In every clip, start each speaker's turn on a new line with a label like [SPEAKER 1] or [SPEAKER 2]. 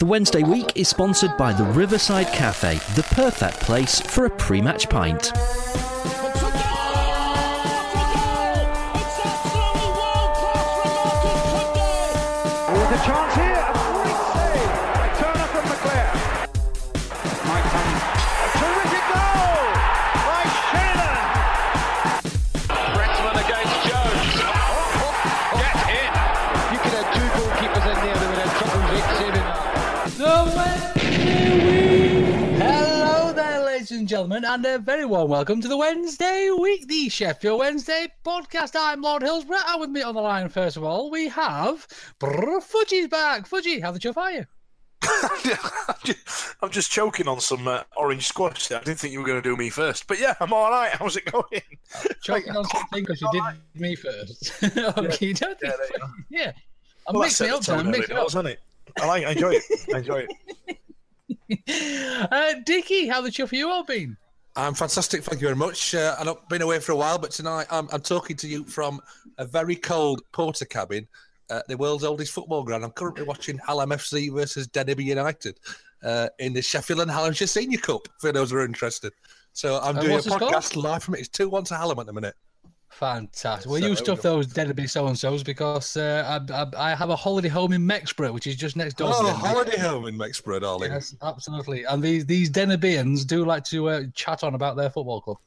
[SPEAKER 1] The Wednesday week is sponsored by the Riverside Cafe, the perfect place for a pre match pint.
[SPEAKER 2] Gentlemen, and a very warm welcome to the Wednesday week, the Sheffield Wednesday podcast. I'm Lord Hillsborough, and with me on the line, first of all, we have Brr, Fudgy's back. Fudgy, how the chuff are you?
[SPEAKER 3] I'm just- I'm choking on some uh, orange squash. there. I didn't think you were going to do me first, but yeah, I'm all right. How's it going?
[SPEAKER 2] Choking on something because you did me first. okay, don't
[SPEAKER 3] Yeah,
[SPEAKER 2] think-
[SPEAKER 3] there you go.
[SPEAKER 2] yeah. I'm
[SPEAKER 3] Well,
[SPEAKER 2] mixing it up,
[SPEAKER 3] the tone
[SPEAKER 2] Dan.
[SPEAKER 3] early
[SPEAKER 2] Mixing it up.
[SPEAKER 3] doesn't it? I like. I enjoy it. I enjoy it.
[SPEAKER 2] Uh, Dickie, how the chuff are you all been?
[SPEAKER 4] I'm fantastic, thank you very much. Uh, and I've been away for a while, but tonight I'm, I'm talking to you from a very cold porter cabin at the world's oldest football ground. I'm currently watching Hallam FC versus Denaby United uh, in the Sheffield and Hallamshire Senior Cup, for those who are interested. So I'm
[SPEAKER 2] And
[SPEAKER 4] doing a
[SPEAKER 2] what's the score?
[SPEAKER 4] podcast live from it. It's 2 1 to Hallam at the minute.
[SPEAKER 2] Fantastic. Well,
[SPEAKER 4] So
[SPEAKER 2] you
[SPEAKER 4] there we
[SPEAKER 2] stuff
[SPEAKER 4] go.
[SPEAKER 2] those Denaby so and so's because uh, I, I, I have a holiday home in Mexborough, which is just next door. to
[SPEAKER 4] Oh,
[SPEAKER 2] Denaby.
[SPEAKER 4] holiday home in Mexborough, darling.
[SPEAKER 2] Yes, absolutely. And these these Denabians do like to uh, chat on about their football club.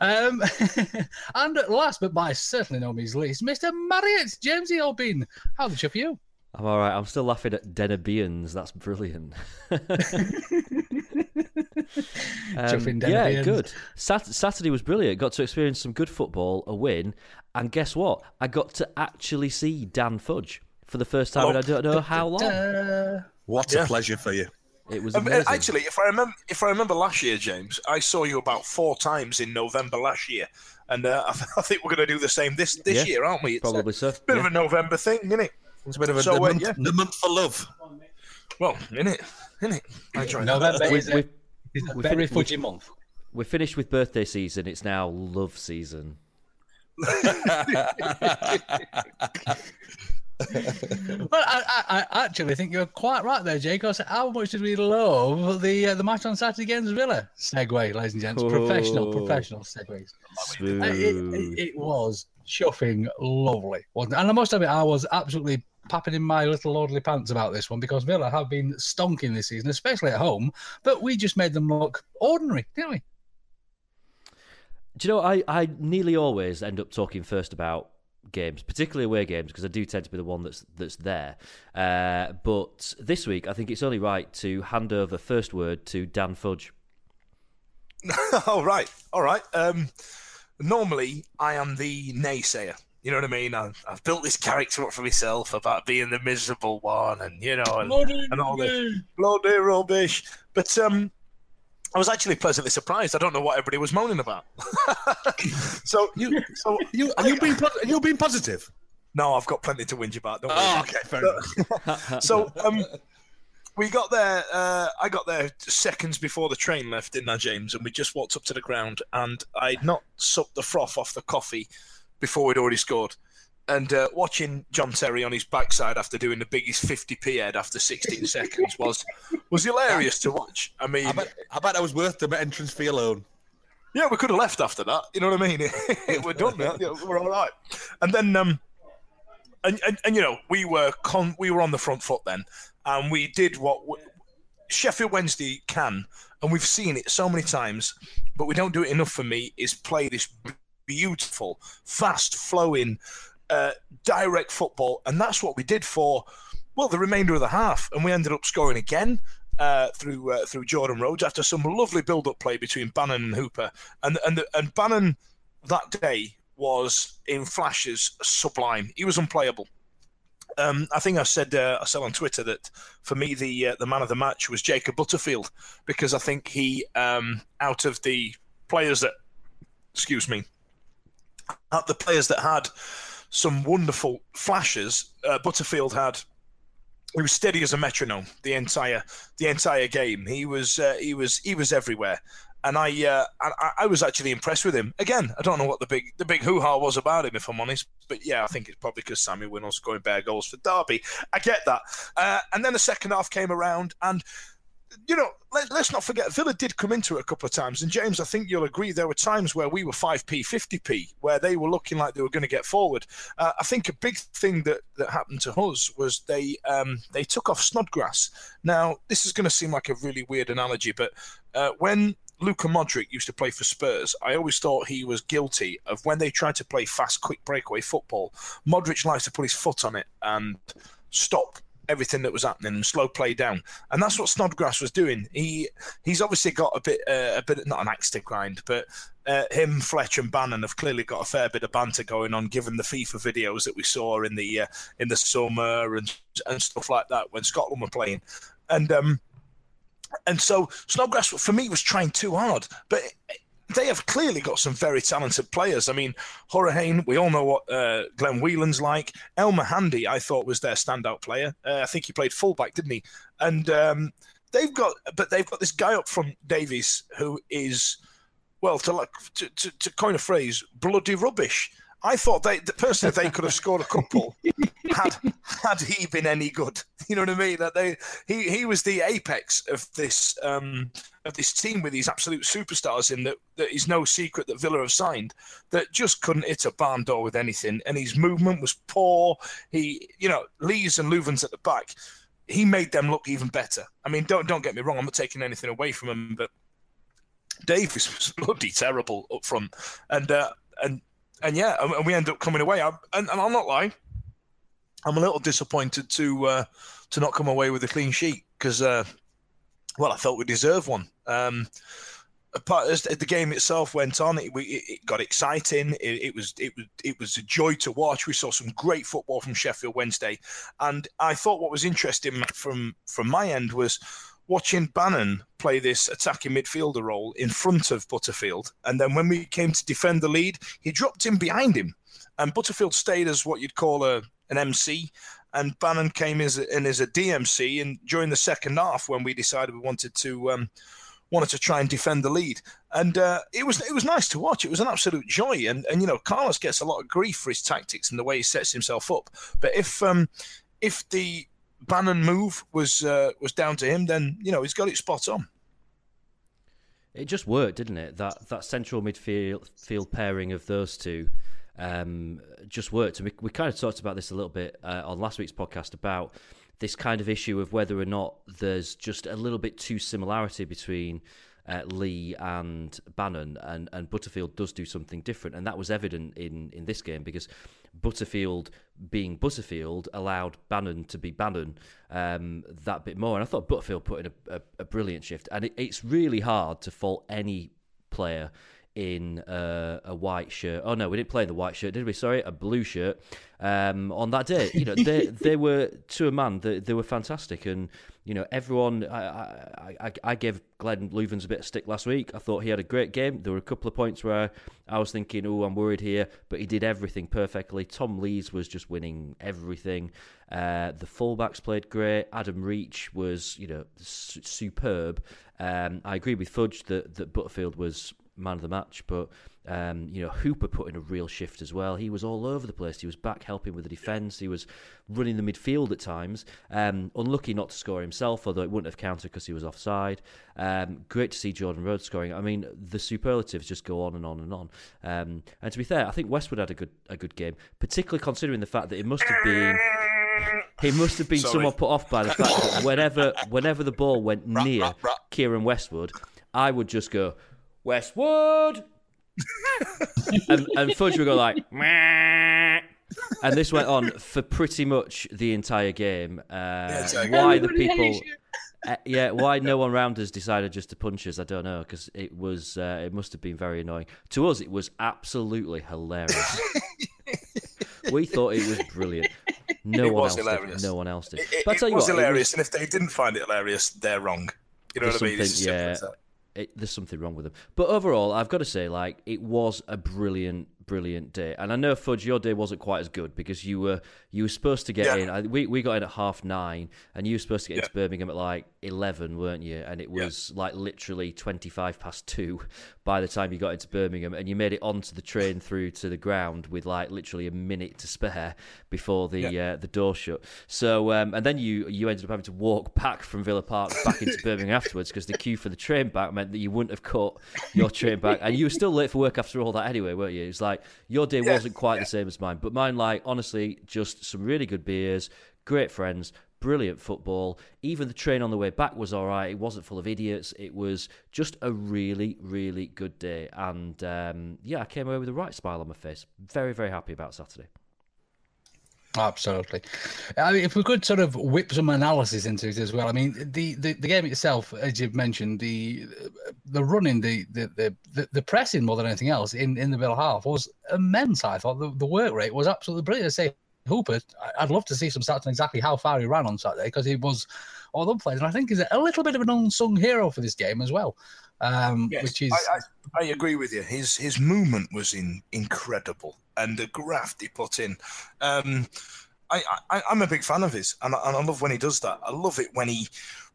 [SPEAKER 2] Um, and last but by certainly no means least, Mr. Marriott, Jamesy Albin. How the chuff are you?
[SPEAKER 5] I'm all right. I'm still laughing at Denabians. That's brilliant.
[SPEAKER 2] Chuffing
[SPEAKER 5] Um, yeah, good. Sat- Saturday was brilliant. Got to experience some good football, a win, and guess what? I got to actually see Dan Fudge for the first time in I don't know how long.
[SPEAKER 4] What
[SPEAKER 3] Yeah.
[SPEAKER 4] a pleasure for you.
[SPEAKER 5] It was
[SPEAKER 3] Um,
[SPEAKER 5] amazing.
[SPEAKER 3] actually, if I remember, if I remember last year, James, I saw you about four times in November last year, and uh, I, th- I think we're going to do the same this this
[SPEAKER 5] Yeah,
[SPEAKER 3] year, aren't we? It's
[SPEAKER 5] Probably
[SPEAKER 3] a
[SPEAKER 5] so.
[SPEAKER 3] bit
[SPEAKER 5] yeah.
[SPEAKER 3] of a November thing, isn't it?
[SPEAKER 4] It's a bit of a
[SPEAKER 3] So,
[SPEAKER 4] the,
[SPEAKER 3] uh,
[SPEAKER 4] month,
[SPEAKER 3] yeah.
[SPEAKER 4] the month for love.
[SPEAKER 3] Well, in it, in it. I enjoy that.
[SPEAKER 2] November
[SPEAKER 5] We-
[SPEAKER 2] a,
[SPEAKER 5] we- we
[SPEAKER 2] very
[SPEAKER 5] fin- we-
[SPEAKER 2] fudgy month.
[SPEAKER 5] We're finished with birthday season. It's now love season.
[SPEAKER 2] Well, I, I, I actually think you're quite right there, Jake. How much did we love the uh, the match on Saturday against Villa? Segue, ladies and gents. Professional,
[SPEAKER 5] Oh.
[SPEAKER 2] professional.
[SPEAKER 5] Smooth.
[SPEAKER 2] Uh, It, it, it was chuffing lovely, wasn't it? And I must admit, I was absolutely papping in my little lordly pants about this one because Villa have been stonking this season, especially at home. But we just made them look ordinary, didn't we?
[SPEAKER 5] Do you know, I, I nearly always end up talking first about games, particularly away games, because I do tend to be the one that's that's there. Uh, but this week, I think it's only right to hand over first word to Dan Fudge.
[SPEAKER 3] all right, all right. Um, normally, I am the naysayer. You know what I mean? I've, I've built this character up for myself about being the miserable one, and you know, and, and all this bloody rubbish. But um, I was actually pleasantly surprised. I don't know what everybody was moaning about. so
[SPEAKER 4] You,
[SPEAKER 3] so
[SPEAKER 4] you, are you being, po- are you being positive?
[SPEAKER 3] no, I've got plenty to whinge about. Don't worry.
[SPEAKER 4] Oh, okay, fair enough.
[SPEAKER 3] So um, we got there. Uh, I got there seconds before the train left, didn't I, James? And we just walked up to the ground, and I'd not sucked the froth off the coffee before we'd already scored. And uh, watching John Terry on his backside after doing the biggest 50p head after 16 seconds was was hilarious to watch. I mean,
[SPEAKER 4] I bet, I bet that was worth the entrance fee alone.
[SPEAKER 3] Yeah, we could have left after that. You know what I mean? we're done now. We're all right. And then, um, and, and, and you know, we were con- we were on the front foot then, and we did what w- Sheffield Wednesday can, and we've seen it so many times, but we don't do it enough for me. Is play this beautiful, fast flowing, uh, direct football, and that's what we did for well the remainder of the half, and we ended up scoring again. Uh, through uh, through Jordan Rhodes after some lovely build-up play between Bannon and Hooper, and and and Bannon that day was in flashes sublime. He was unplayable. Um, I think I said uh, I said on Twitter that for me the uh, the man of the match was Jacob Butterfield because I think he um, out of the players that excuse me out the players that had some wonderful flashes, uh, Butterfield had he was steady as a metronome the entire the entire game. He was uh, he was he was everywhere, and I, uh, I I was actually impressed with him. Again, I don't know what the big the big hoo ha was about him, if I'm honest. But yeah, I think it's probably because Sammy Winnall scoring bare goals for Derby. I get that. Uh, and then the second half came around, and you know, let, us not forget Villa did come into it a couple of times. And James, I think you'll agree there were times where we were 5p, 50p, where they were looking like they were going to get forward. Uh, I think a big thing that, that happened to us was they um, they took off Snodgrass. Now, this is going to seem like a really weird analogy, but uh, when Luka Modric used to play for Spurs, I always thought he was guilty of when they tried to play fast, quick breakaway football. Modric likes to put his foot on it and stop everything that was happening and slow play down. And that's what Snodgrass was doing. He he's obviously got a bit uh, a bit not an axe to grind, but uh, him, Fletch, and Bannon have clearly got a fair bit of banter going on, given the FIFA videos that we saw in the uh, in the summer and and stuff like that when Scotland were playing. And um, and so Snodgrass for me was trying too hard, but they have clearly got some very talented players. I mean, Hourihane, we all know what uh, Glenn Whelan's like. Elmohamady, I thought was their standout player. Uh, I think he played fullback, didn't he? And um, they've got, but they've got this guy up from Davies who is, well, to like to, to, to coin a phrase, bloody rubbish. I thought they, the person they could have scored a couple had had he been any good. You know what I mean? That they he he was the apex of this um, of this team with these absolute superstars in that that is no secret that Villa have signed that just couldn't hit a barn door with anything, and his movement was poor. He you know Lees and Loovens at the back. He made them look even better. I mean, don't don't get me wrong. I'm not taking anything away from him, but Davies was bloody terrible up front, and uh, and and yeah, and we end up coming away. I, and, and I'll not lie, I'm a little disappointed to uh, to not come away with a clean sheet because, uh, well, I felt we deserved one. Um, apart as the game itself went on, it, it, it got exciting. It, it, was it was it was a joy to watch. We saw some great football from Sheffield Wednesday, and I thought what was interesting from from my end was watching Bannon play this attacking midfielder role in front of Butterfield, and then when we came to defend the lead, he dropped in behind him, and Butterfield stayed as what you'd call a an MC, and Bannon came as in as a DMC. And during the second half, when we decided we wanted to um, wanted to try and defend the lead, and uh, it was it was nice to watch. It was an absolute joy. And and you know, Carlos gets a lot of grief for his tactics and the way he sets himself up. But if um, if the Bannon move was uh, was down to him, then you know he's got it spot on.
[SPEAKER 5] It just worked, didn't it? That that central midfield field pairing of those two um, just worked. And we, we kind of talked about this a little bit uh, on last week's podcast about this kind of issue of whether or not there's just a little bit too similarity between uh, Lee and Bannon, and, and Butterfield does do something different, and that was evident in, in this game because Butterfield being Butterfield allowed Bannon to be Bannon um, that bit more, and I thought Butterfield put in a, a, a brilliant shift, and it, it's really hard to fault any player in uh, a white shirt. Oh no, we didn't play in the white shirt, did we? Sorry, a blue shirt. Um, on that day, you know, they they were to a man. They, they were fantastic, and you know, everyone. I, I, I, gave Glenn Loovens a bit of stick last week. I thought he had a great game. There were a couple of points where I was thinking, oh, I'm worried here, but he did everything perfectly. Tom Lees was just winning everything. Uh, the fullbacks played great. Adam Reach was, you know, su- superb. Um, I agree with Fudge that that Butterfield was man of the match, but um, you know Hooper put in a real shift as well. He was all over the place. He was back helping with the defence. He was running the midfield at times. Um, unlucky not to score himself, although it wouldn't have counted because he was offside. Um, great to see Jordan Rhodes scoring. I mean, the superlatives just go on and on and on. Um, and to be fair, I think Westwood had a good a good game, particularly considering the fact that it must have been. He must have been
[SPEAKER 3] Sorry.
[SPEAKER 5] somewhat put off by the fact that whenever whenever the ball went near Keiren Westwood, I would just go Westwood, and, and Fudge would go like, "Meh." and this went on for pretty much the entire game. Uh,
[SPEAKER 3] exactly.
[SPEAKER 5] Why the people? Uh, yeah, why no one round us decided just to punch us? I don't know because it was uh, it must have been very annoying to us. It was absolutely hilarious. we thought it was brilliant. No
[SPEAKER 3] It
[SPEAKER 5] one
[SPEAKER 3] was
[SPEAKER 5] else
[SPEAKER 3] hilarious.
[SPEAKER 5] did. No one else did.
[SPEAKER 3] It, it,
[SPEAKER 5] But I tell
[SPEAKER 3] it
[SPEAKER 5] you
[SPEAKER 3] was
[SPEAKER 5] what, it
[SPEAKER 3] hilarious, and if they didn't find it hilarious, they're wrong. You know
[SPEAKER 5] There's
[SPEAKER 3] what I mean? It's as
[SPEAKER 5] something-
[SPEAKER 3] simple
[SPEAKER 5] yeah,
[SPEAKER 3] as that.
[SPEAKER 5] It, there's something wrong with them. But overall, I've got to say, like, it was a brilliant, brilliant day. And I know Fudge, your day wasn't quite as good because you were you were supposed to get
[SPEAKER 3] Yeah.
[SPEAKER 5] in. We we got in at half nine, and you were supposed to get
[SPEAKER 3] Yeah.
[SPEAKER 5] into Birmingham at like eleven, weren't you? And it was like literally twenty five past two by the time you got into Birmingham, and you made it onto the train through to the ground with like literally a minute to spare before the
[SPEAKER 3] Yeah.
[SPEAKER 5] uh, the door shut. So um, and then you you ended up having to walk back from Villa Park back into Birmingham afterwards because the queue for the train back meant that you wouldn't have caught your train back, and you were still late for work after all that anyway, weren't you? It's like your day
[SPEAKER 3] Yeah,
[SPEAKER 5] wasn't quite the same as mine, but mine, like honestly, just some really good beers, great friends. Brilliant football. Even the train on the way back was all right. It wasn't full of idiots. It was just a really, really good day. And um, yeah, I came away with a right smile on my face. Very, very happy about Saturday.
[SPEAKER 2] Absolutely. I mean, if we could sort of whip some analysis into it as well. I mean, the, the, the game itself, as you've mentioned, the the running, the the, the the pressing more than anything else in, in the middle half was immense. I thought the, the work rate was absolutely brilliant. I say Hooper, I'd love to see some stats on exactly how far he ran on Saturday because he was all the place, and I think he's a little bit of an unsung hero for this game as well. Um,
[SPEAKER 3] Yes,
[SPEAKER 2] which is
[SPEAKER 3] I, I, I agree with you. His his movement was in, incredible, and the graft he put in. Um, I, I I'm a big fan of his, and I, and I love when he does that. I love it when he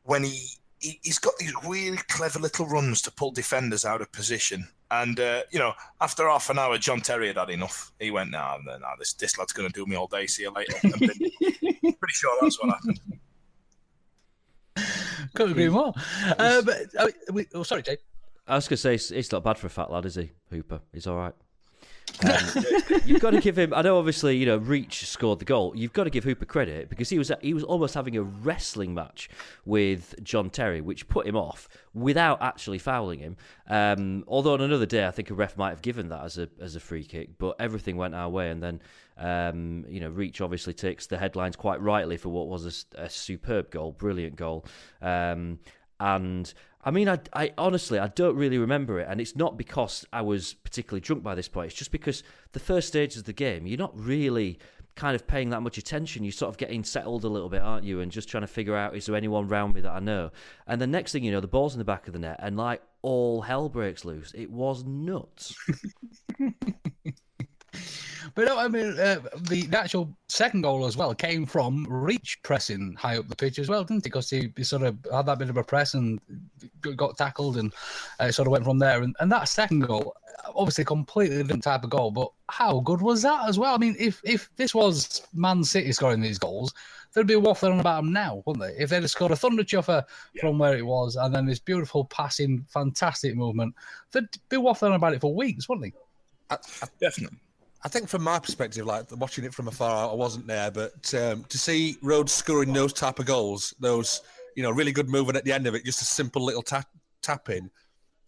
[SPEAKER 3] when he, he he's got these really clever little runs to pull defenders out of position. And uh, you know, after half an hour, John Terry had had enough. He went, "Nah, nah, nah this this lad's going to do me all day. See you later." And pretty sure that's what happened.
[SPEAKER 2] couldn't agree more. Uh, but uh, we, oh, sorry, Jay.
[SPEAKER 5] I was going to say, it's, it's not bad for a fat lad, is he, Hooper? He's all right. Um, you've got to give him. I know, obviously, you know, Reach scored the goal. You've got to give Hooper credit because he was he was almost having a wrestling match with John Terry, which put him off without actually fouling him. Um, although on another day, I think a ref might have given that as a as a free kick, but everything went our way, and then um, you know, Reach obviously takes the headlines quite rightly for what was a, a superb goal, brilliant goal. Um, and I mean, I, I honestly, I don't really remember it, and it's not because I was particularly drunk by this point. It's just because the first stages of the game, you're not really kind of paying that much attention. You're sort of getting settled a little bit, aren't you? And just trying to figure out is there anyone round me that I know? And the next thing you know, the ball's in the back of the net, and like all hell breaks loose. It was nuts.
[SPEAKER 2] But no, I mean, uh, the, the actual second goal as well came from Reach pressing high up the pitch as well, didn't it? Because he, he sort of had that bit of a press and got tackled and uh, sort of went from there. And, and that second goal, obviously, completely different type of goal, but how good was that as well? I mean, if if this was Man City scoring these goals, there'd be waffling about them now, wouldn't they? If they'd have scored a thunder chuffer from where it was and then this beautiful passing, fantastic movement, they'd be waffling about it for weeks, wouldn't they?
[SPEAKER 3] Definitely.
[SPEAKER 4] I think from my perspective, like watching it from afar, I wasn't there, but um, to see Rhodes scoring those type of goals, those you know really good movement at the end of it, just a simple little tap tap in,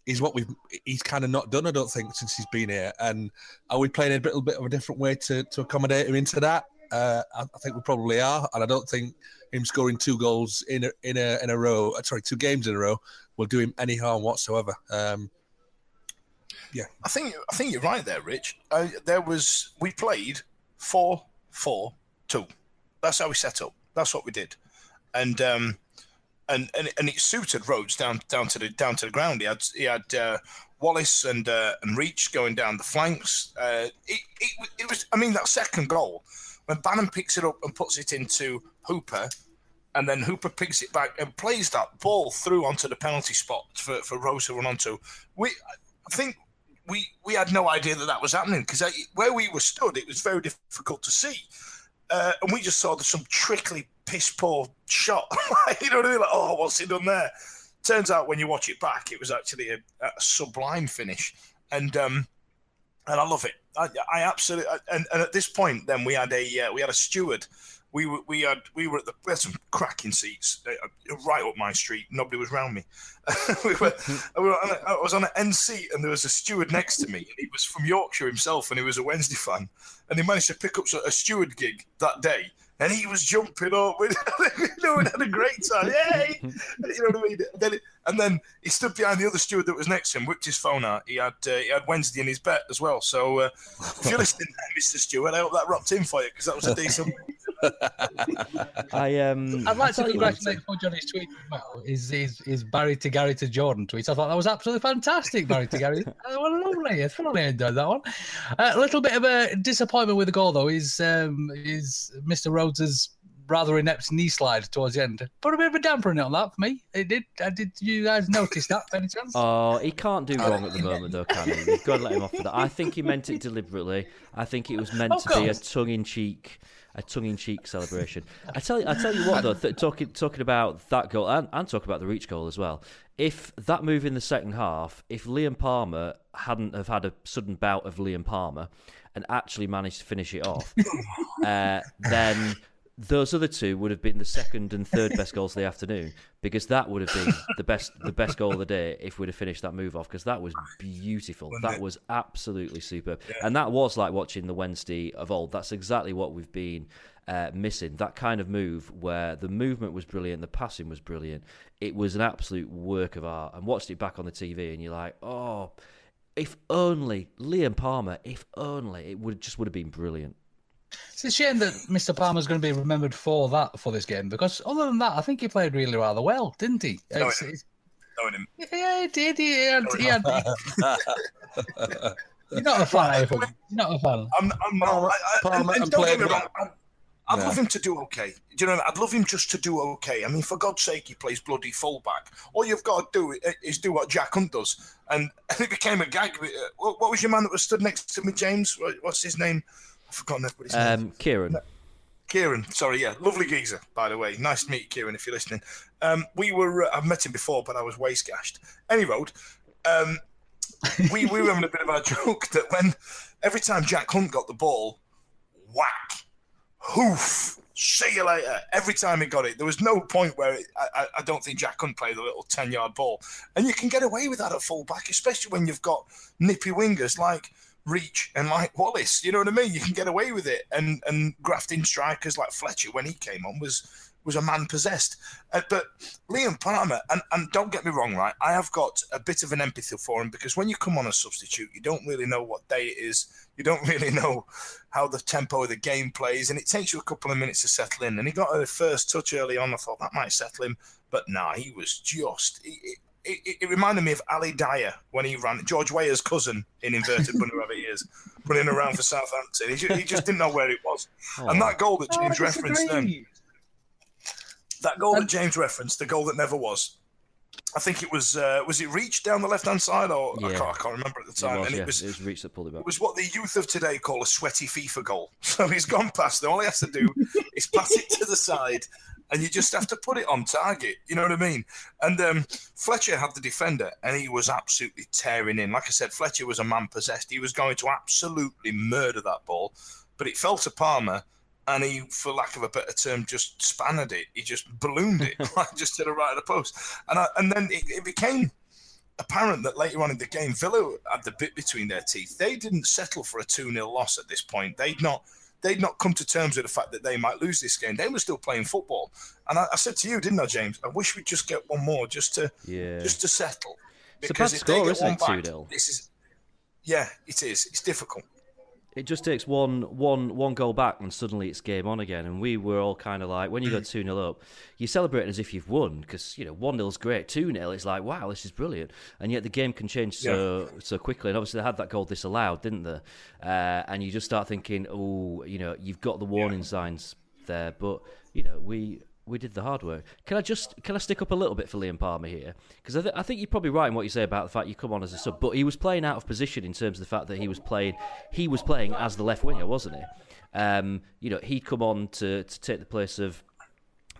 [SPEAKER 4] is what we've he's kind of not done. I don't think since he's been here. And are we playing a little bit of a different way to to accommodate him into that? Uh, I, I think we probably are, and I don't think him scoring two goals in a, in a in a row, sorry, two games in a row, will do him any harm whatsoever. Um, Yeah,
[SPEAKER 3] I think I think you're right there, Rich. Uh, there was we played four four two. That's how we set up. That's what we did, and um, and and, and it suited Rhodes down down to the down to the ground. He had he had uh, Wallace and uh, and Reach going down the flanks. Uh, it, it it was. I mean, that second goal when Bannon picks it up and puts it into Hooper. And then Hooper picks it back and plays that ball through onto the penalty spot for, for Rhodes to run onto. We, I think we we had no idea that that was happening because where we were stood, it was very difficult to see, uh, and we just saw some trickly, piss poor shot. you know what I mean? Like, oh, what's he done there? Turns out when you watch it back, it was actually a, a sublime finish, and um, and I love it. I, I absolutely and, and at this point, then we had a uh, we had a steward we were we had we were at the we had some cracking seats uh, right up my street. Nobody was around me. we were, we were a, I was on an end seat, and there was a steward next to me, and he was from Yorkshire himself, and he was a Wednesday fan, and he managed to pick up a steward gig that day. And he was jumping up, know, and had a great time. Yay! you know what I mean? And then, and then he stood behind the other steward that was next to him, whipped his phone out. He had uh, he had Wednesday in his bet as well. So uh, if you're listening, Mr. Stewart, I hope that rocked in for you because that was a decent.
[SPEAKER 5] I um.
[SPEAKER 2] I'd like to congratulate on Johnny's tweet as well. Is is is Barry to Gary to Jordan tweets? I thought that was absolutely fantastic, Barry to Gary. oh, lovely! I thoroughly enjoyed that one. Uh, a little bit of a disappointment with the goal though is um is Mr. Rhodes's rather inept knee slide towards the end. Put a bit of a damper in it on that for me. It did. I did. You guys notice that? By any chance?
[SPEAKER 5] Oh, he can't do wrong at the moment, though, can he? You've got to let him off for that. I think he meant it deliberately. I think it was meant to be a tongue-in-cheek a tongue-in-cheek celebration. I tell you, I tell you what though, th- talking talking about that goal and, and talking about the reach goal as well. If that move in the second half, if Liam Palmer hadn't have had a sudden bout of Liam Palmer and actually managed to finish it off, uh, then those other two would have been the second and third best goals of the afternoon because that would have been the best the best goal of the day if we'd have finished that move off because that was beautiful. That was absolutely superb. Yeah. and that was like watching the Wednesday of old. That's exactly what we've been uh, missing. That kind of move where the movement was brilliant the passing was brilliant it was an absolute work of art. And watched it back on the TV and you're like oh if only Liam Palmer if only it would just would have been brilliant
[SPEAKER 2] it's a shame that Mr. Palmer's going to be remembered for that for this game because other than that, I think he played really rather well, didn't he?
[SPEAKER 3] No, it's, it's, him.
[SPEAKER 2] Yeah, he did. He had, he had, you're not a fan, You're not a fan.
[SPEAKER 3] I'm, I'm not. Palmer, I, I, Palmer and, and don't get me wrong. I'd yeah. love him to do okay. Do you know? I'd love him just to do okay. I mean, for God's sake, he plays bloody fullback. All you've got to do is do what Jack Hunt does, and, and it became a gag. Uh, what was your man that was stood next to me, James? What's his name? I've forgotten his um, name.
[SPEAKER 5] Kieran.
[SPEAKER 3] Kieran, sorry, yeah, lovely geezer, by the way. Nice to meet you, Kieran, if you're listening. Um, we were, uh, I've met him before, but I was waist gashed. Any road, um, we, we were having a bit of a joke that when every time Jack Hunt got the ball, whack, hoof, see you later. Every time he got it, there was no point where it, I, I, don't think Jack Hunt played a little 10 yard ball. And you can get away with that at fullback, especially when you've got nippy wingers like Reach and like Wallace. You know what I mean? You can get away with it. And and grafting strikers like Fletcher when he came on was was a man possessed. Uh, but Liam Palmer, and, and don't get me wrong, right? I have got a bit of an empathy for him because when you come on a substitute, you don't really know what day it is. You don't really know how the tempo of the game plays, and it takes you a couple of minutes to settle in. And he got a first touch early on. I thought that might settle him, but nah, he was just. He, it, it, reminded me of Ali Dia when he ran George Weah's cousin in inverted bunny rabbit ears, running around for Southampton. He just, he just, didn't know where it was. Oh. And that goal that oh, James oh, referenced, then, that goal that James referenced, the goal that never was. I think it was uh, was it reached down the left hand side, or yeah. I, can't, I, can't, remember at the time.
[SPEAKER 5] It was,
[SPEAKER 3] and
[SPEAKER 5] yeah.
[SPEAKER 3] it was,
[SPEAKER 5] it was Reach that pulled it back.
[SPEAKER 3] It was what the youth of today call a sweaty FIFA goal. So he's gone past. Them, all he has to do is pass it to the side and you just have to put it on target. You know what I mean? And um, Fletcher had the defender, and he was absolutely tearing in. Like I said, Fletcher was a man possessed. He was going to absolutely murder that ball, but it fell to Palmer, and he, for lack of a better term, just spanned it. He just ballooned it, like just to the right of the post, and I, and then it, it became apparent that later on in the game, Villa had the bit between their teeth. They didn't settle for a 2 0 loss at this point. They'd not they'd not come to terms with the fact that they might lose this game. They were still playing football. And I, I said to you, didn't I, James? I wish we'd just get one more just to
[SPEAKER 5] yeah.
[SPEAKER 3] just to settle.
[SPEAKER 5] Because it's a bad score, isn't it? Two 0
[SPEAKER 3] This is yeah, it is. It's difficult.
[SPEAKER 5] It just takes one, one, one goal back, and suddenly it's game on again. And we were all kind of like, when you go two 0 up, you're celebrating as if you've won because you know one 0 is great, two 0 it's like wow, this is brilliant. And yet the game can change so so quickly. And obviously they had that goal disallowed, didn't they? Uh, and you just start thinking, oh, you know, you've got the warning signs there, but you know we we did the hard work. Can I just can I stick up a little bit for Liam Palmer here? Because I, th- I think you're probably right in what you say about the fact you come on as a sub, but he was playing out of position in terms of the fact that he was playing he was playing as the left winger, wasn't he? Um, you know, he'd come on to, to take the place of.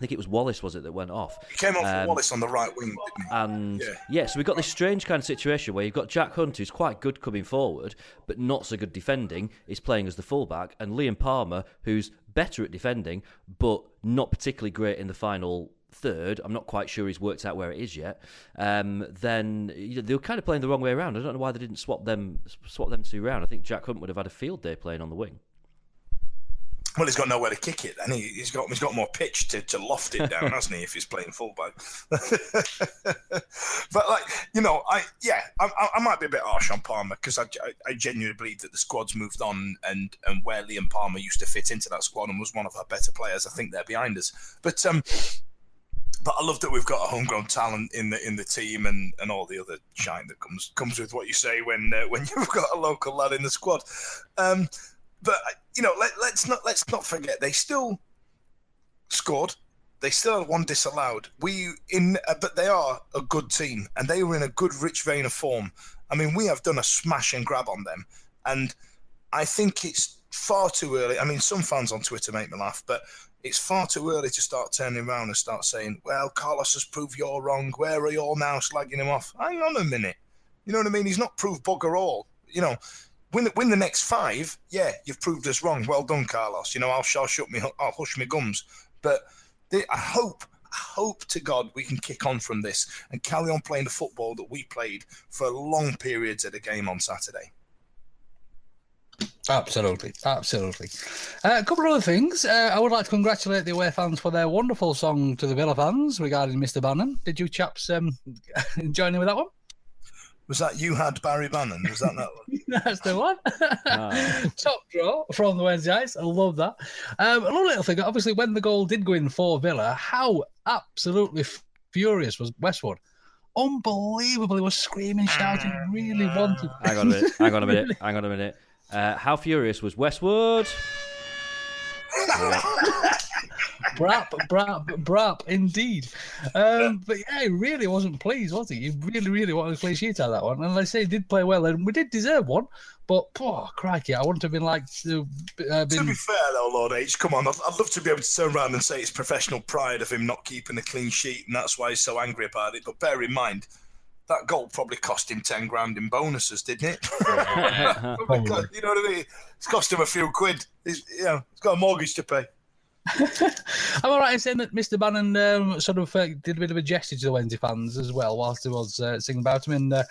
[SPEAKER 5] I think it was Wallace, was it, that went off?
[SPEAKER 3] He came off
[SPEAKER 5] Um,
[SPEAKER 3] Wallace on the right wing, didn't he?
[SPEAKER 5] And
[SPEAKER 3] Yeah.
[SPEAKER 5] yeah. so we've got this strange kind of situation where you've got Jack Hunt, who's quite good coming forward, but not so good defending, is playing as the fullback, and Liam Palmer, who's better at defending, but not particularly great in the final third. I'm not quite sure he's worked out where it is yet. Um, then you know, they were kind of playing the wrong way around. I don't know why they didn't swap them swap them two around. I think Jack Hunt would have had a field day playing on the wing.
[SPEAKER 3] Well, he's got nowhere to kick it, and he, he's got he's got more pitch to, to loft it down, hasn't he? If he's playing fullback, but like you know, I yeah, I, I- might be a bit harsh on Palmer because I, I, I genuinely believe that the squad's moved on, and and where Liam Palmer used to fit into that squad and was one of our better players, I think they're behind us. But um, but I love that we've got a homegrown talent in the in the team and, and all the other shine that comes comes with what you say when uh, when you've got a local lad in the squad. Um, but you know, let, let's not let's not forget they still scored. They still had one disallowed. We in, uh, but they are a good team, and they were in a good, rich vein of form. I mean, we have done a smash and grab on them, and I think it's far too early. I mean, some fans on Twitter make me laugh, but it's far too early to start turning around and start saying, "Well, Carlos has proved you're wrong. Where are you all now, slagging him off?" Hang on a minute. You know what I mean? He's not proved bugger all. You know, win the, win the next five. Yeah, you've proved us wrong. Well done, Carlos. You know, I'll, I'll shut me, I'll hush my gums. But I hope, I hope to God we can kick on from this and carry on playing the football that we played for long periods of the game on Saturday.
[SPEAKER 2] Absolutely, absolutely. Uh, a couple of other things. Uh, I would like to congratulate the away fans for their wonderful song to the Villa fans regarding Mr. Bannon. Did you chaps um, join in with that one?
[SPEAKER 3] Was that you had Barry Bannon? Was that that one?
[SPEAKER 2] That's the one. Top draw from the Wednesday nights. I love that. Um, another little thing. Obviously, when the goal did go in for Villa, how absolutely furious was Westwood? Unbelievable. He was screaming, shouting, really wanted.
[SPEAKER 5] Hang on a minute. Hang on a minute. Hang on a minute. Uh, how furious was Westwood?
[SPEAKER 2] Brap, brap, brap, indeed. Um, but yeah, he really wasn't pleased, was he? He really, really wanted a clean sheet out of that one. And like I say, he did play well, and we did deserve one. But, oh, crikey, I wouldn't have been like to uh,
[SPEAKER 3] To be fair, though, Lord H, come on. I'd, I'd love to be able to turn around and say it's professional pride of him not keeping a clean sheet, and that's why he's so angry about it. But bear in mind, that goal probably cost him 10 grand in bonuses, didn't it? Probably cost- you know what I mean? It's cost him a few quid. He's, you know, he's got a mortgage to pay.
[SPEAKER 2] I'm all right in saying that Mr. Bannon um, sort of uh, did a bit of a gesture to the Wednesday fans as well whilst he was uh, singing about him and uh,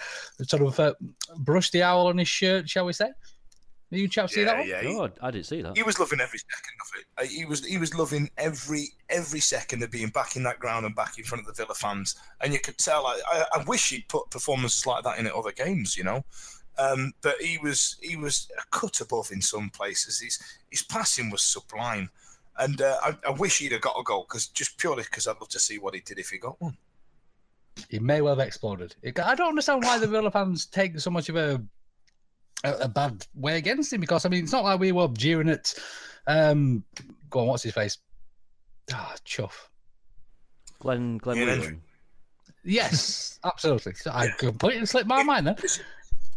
[SPEAKER 2] sort of uh, brushed the owl on his shirt, shall we say? Did you chaps see that one?
[SPEAKER 3] Yeah, he-
[SPEAKER 5] Oh, I didn't see that.
[SPEAKER 3] He was loving every second of it. Uh, He was he was loving every every second of being back in that ground and back in front of the Villa fans. And you could tell. I, I, I wish he'd put performances like that in at other games. You know, um, but he was he was a cut above in some places. His his passing was sublime, and uh, I, I wish he'd have got a goal because just purely because I'd love to see what he did if he got one.
[SPEAKER 2] He may well have exploded. It- I don't understand why the Villa fans take so much of a, a a bad way against him because I mean it's not like we were jeering at um go on, what's his face? Ah, chuff.
[SPEAKER 5] Glenn Glenn
[SPEAKER 3] Ian
[SPEAKER 5] Whelan.
[SPEAKER 2] Yes, absolutely. I completely slipped my mind then.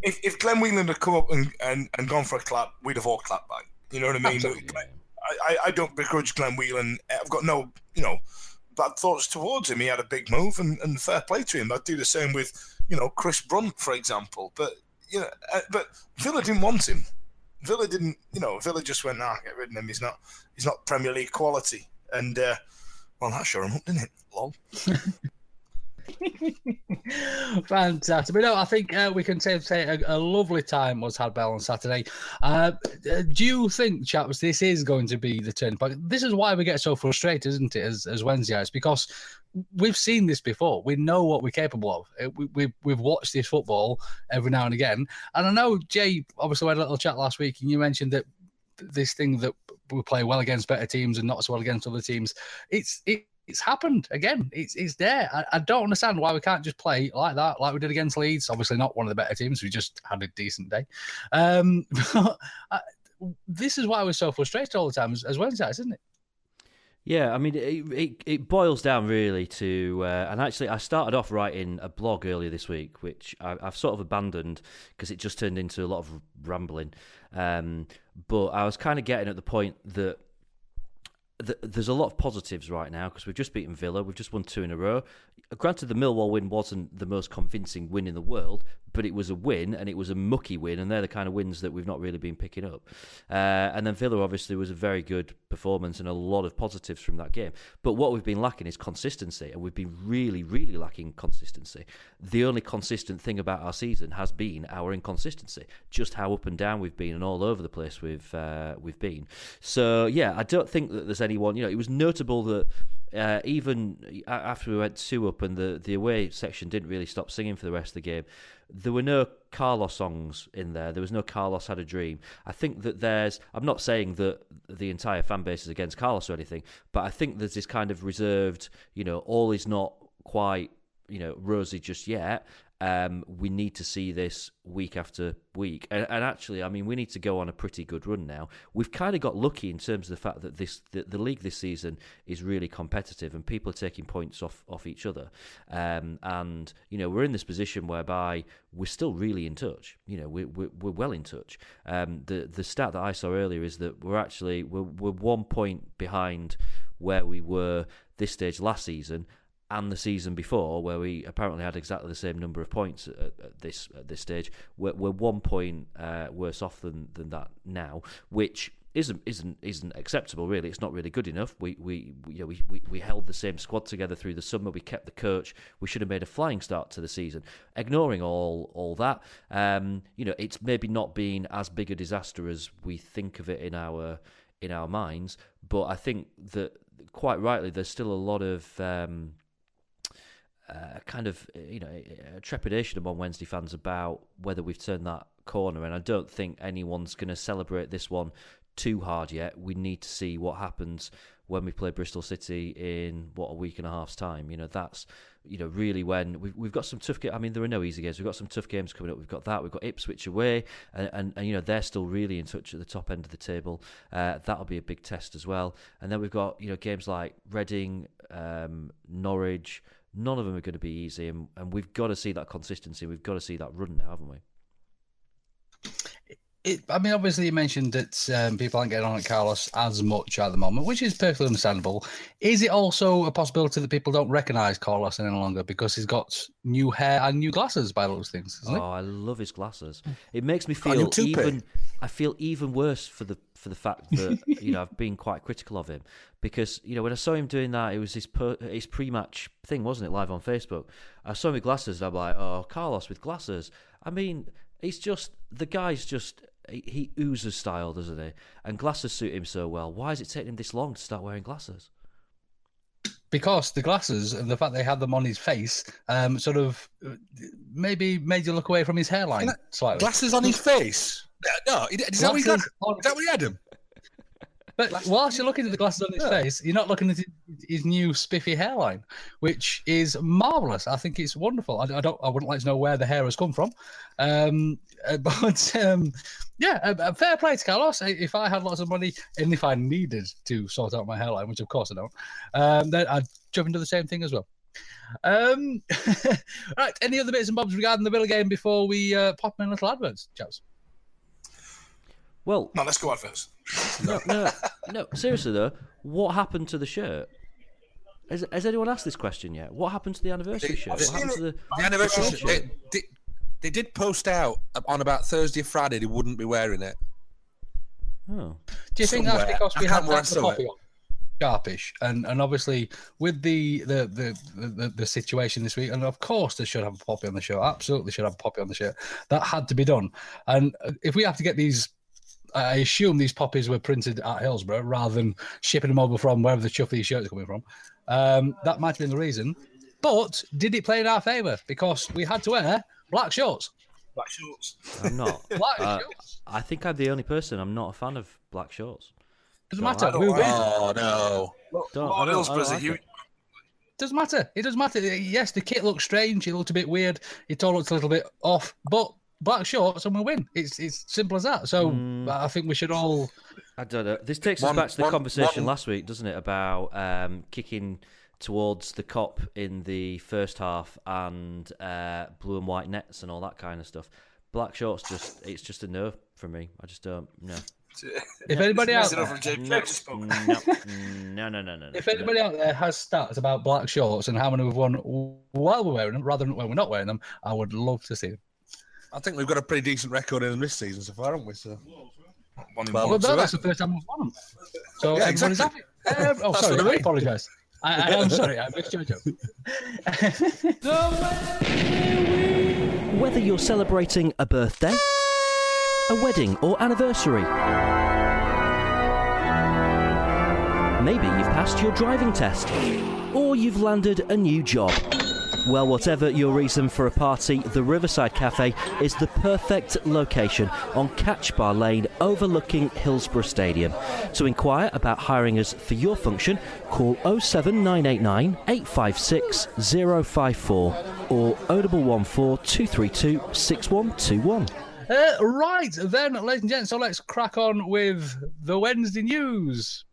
[SPEAKER 3] If, if Glenn Whelan had come up and, and, and gone for a clap, we'd have all clapped back. You know what I mean?
[SPEAKER 2] Absolutely.
[SPEAKER 3] Glenn- I, I, don't begrudge Glenn Whelan. I've got no, you know, bad thoughts towards him. He had a big move and, and fair play to him. I'd do the same with, you know, Chris Brunt, for example. But, you know, uh, but Villa didn't want him. Villa didn't, you know, Villa just went, nah, get rid of him. He's not, he's not Premier League quality. And, uh, well, that showed him up, didn't it? Lol.
[SPEAKER 2] Fantastic. But no, I think uh, we can say, say a, a, lovely time was had Bell on Saturday. Uh, do you think, chaps, this is going to be the turning point? This is why we get so frustrated, isn't it, as, as Wednesday It's because we've seen this before. We know what we're capable of. We, we, we've watched this football every now and again. And I know, Jay, obviously, we had a little chat last week, and you mentioned that this thing that we play well against better teams and not so well against other teams. It's it, it's happened again. It's it's there. I, I, don't understand why we can't just play like that, like we did against Leeds. Obviously, not one of the better teams. We just had a decent day. Um, I, this is why we're so frustrated all the time as, as Wednesdays, isn't it?
[SPEAKER 5] Yeah, I mean, it, it, it boils down really to, uh, and actually, I started off writing a blog earlier this week, which I, have sort of abandoned because it just turned into a lot of rambling. Um, but I was kind of getting at the point that there's a lot of positives right now because we've just beaten Villa, we've just won two in a row. Granted, the Millwall win wasn't the most convincing win in the world, but it was a win and it was a mucky win, and they're the kind of wins that we've not really been picking up. Uh, and then Villa obviously was a very good performance and a lot of positives from that game. But what we've been lacking is consistency, and we've been really, really lacking consistency. The only consistent thing about our season has been our inconsistency, just how up and down we've been and all over the place we've uh, we've been. So yeah, I don't think that there's anyone. You know, it was notable that uh, even after we went two up and the, the away section didn't really stop singing for the rest of the game, there were no Carlos songs in there. There was no Carlos had a dream. I think that there's. I'm not saying that the entire fan base is against Carlos or anything, but I think there's this kind of reserved. You know, all is not quite you know rosy just yet um, we need to see this week after week. And, and, actually, I mean, we need to go on a pretty good run now. We've kind of got lucky in terms of the fact that this the, the league this season is really competitive and people are taking points off, off each other. Um, and, you know, we're in this position whereby we're still really in touch. You know, we're, we're, we're well in touch. Um, the, the stat that I saw earlier is that we're actually, we're, we're one point behind where we were this stage last season and the season before, where we apparently had exactly the same number of points at, at this at this stage, we're, we're one point uh, worse off than, than that now, which isn't isn't isn't acceptable. Really, it's not really good enough. We we you know, we, we we held the same squad together through the summer. We kept the coach. We should have made a flying start to the season. Ignoring all all that, um, you know, it's maybe not been as big a disaster as we think of it in our in our minds. But I think that quite rightly, there's still a lot of um, uh, kind of you know trepidation among Wednesday fans about whether we've turned that corner, and I don't think anyone's going to celebrate this one too hard yet. We need to see what happens when we play Bristol City in what a week and a half's time. You know that's you know really when we've we've got some tough games. I mean there are no easy games. We've got some tough games coming up. We've got that. We've got Ipswich away, and and, and you know they're still really in touch at the top end of the table. Uh, that'll be a big test as well. And then we've got you know games like Reading, um, Norwich. None of them are going to be easy, and, and we've got to see that consistency. We've got to see that run now, haven't we?
[SPEAKER 2] It, I mean, obviously, you mentioned that um, people aren't getting on at Carlos as much at the moment, which is perfectly understandable. Is it also a possibility that people don't recognise Carlos any longer because he's got new hair and new glasses by those things? oh, it?
[SPEAKER 5] I love his glasses. It makes me feel even. I feel even worse for the for the fact that you know I've been quite critical of him because you know when I saw him doing that, it was his per, his pre-match thing, wasn't it? Live on Facebook. I saw him with glasses. And I'm like, oh, Carlos with glasses. I mean, he's just the guy's just he, oozes style, doesn't he? And glasses suit him so well. Why is it taking him this long to start wearing glasses?
[SPEAKER 2] Because the glasses and the fact they had them on his face, um, sort of maybe made you look away from his hairline slightly.
[SPEAKER 4] Glasses on his face? No, is that, what he, got? is that what he had him?
[SPEAKER 2] But whilst you're looking at the glasses on his yeah. face, you're not looking at his new spiffy hairline, which is marvelous. I think it's wonderful. I, I don't. I wouldn't like to know where the hair has come from, um, but um, yeah, a, fair play to Carlos. If I had lots of money and if I needed to sort out my hairline, which of course I don't, um, then I'd jump into the same thing as well. Um, right. Any other bits and bobs regarding the Villa game before we uh, pop in a little adverts, chaps?
[SPEAKER 5] Well,
[SPEAKER 3] no, let's go adverts.
[SPEAKER 5] No, no, no. Seriously though, what happened to the shirt? Has, has anyone asked this question yet? What happened to the anniversary shirt? What happened to the,
[SPEAKER 4] the anniversary shirt? They, they, they, did post out on about Thursday, or Friday. They wouldn't be wearing it.
[SPEAKER 5] Oh.
[SPEAKER 2] Do you think Somewhere. that's because we had the copy on? sharpish, and and obviously with the the, the the the situation this week, and of course they should have a poppy on the show. Absolutely should have a poppy on the show. That had to be done. And uh, if we have to get these. I assume these poppies were printed at Hillsborough rather than shipping them over from wherever the chuff these shirts are coming from. Um, that might have been the reason. But did it play in our favour? Because we had to wear black shorts.
[SPEAKER 3] Black shorts.
[SPEAKER 5] I'm not.
[SPEAKER 2] Black
[SPEAKER 5] Uh,
[SPEAKER 2] shorts.
[SPEAKER 5] I think I'm the only person. I'm not a fan of black shorts.
[SPEAKER 2] Doesn't
[SPEAKER 5] Don't
[SPEAKER 2] matter.
[SPEAKER 5] like
[SPEAKER 2] We
[SPEAKER 5] it.
[SPEAKER 4] Oh no!
[SPEAKER 5] Don't-
[SPEAKER 3] Lord
[SPEAKER 5] I don't- I don't
[SPEAKER 3] Hillsborough's a
[SPEAKER 5] like
[SPEAKER 3] huge.
[SPEAKER 5] it.
[SPEAKER 2] Doesn't matter. It doesn't matter. Yes, the kit looked strange. It looked a bit weird. It all looked a little bit off. But black shorts and we win. It's it's simple as that. So
[SPEAKER 5] Mm.
[SPEAKER 2] I think we should all.
[SPEAKER 5] I don't know. This takes
[SPEAKER 4] One-
[SPEAKER 5] us back to the
[SPEAKER 4] one-
[SPEAKER 5] conversation
[SPEAKER 4] one-
[SPEAKER 5] last week, doesn't it, about um, kicking towards the Kop in the first half and uh, blue and white nets and all that kind of stuff. Black shorts, just it's just a no for me. I just don't. No.
[SPEAKER 2] If anybody out there,
[SPEAKER 5] No. No. No. No. No. No.
[SPEAKER 2] if anybody out there has stats about black shorts and how many we've won while we're wearing them, rather than when we're not wearing them, I would love to see them.
[SPEAKER 4] I think we've got a pretty decent record in this season so far, haven't we? So
[SPEAKER 3] One
[SPEAKER 4] Well,
[SPEAKER 3] one.
[SPEAKER 2] Well, no, that's the first time we've won them. So
[SPEAKER 4] Yeah,
[SPEAKER 2] everybody's
[SPEAKER 4] exactly.
[SPEAKER 2] happy. Um, oh, sorry.
[SPEAKER 4] what I
[SPEAKER 2] I apologise. I, I am sorry. I missed your joke.
[SPEAKER 1] Whether you're celebrating a birthday, a wedding, or anniversary, maybe you've passed your driving test, or you've landed a new job. Well, whatever your reason for a party, the Riverside Cafe is the perfect location on Catch Bar Lane overlooking Hillsborough Stadium. To inquire about hiring us for your function, call 07989 856 054 or 0114 232 6121.
[SPEAKER 2] Uh, right then, ladies and gents. So let's crack on with the Wednesday news.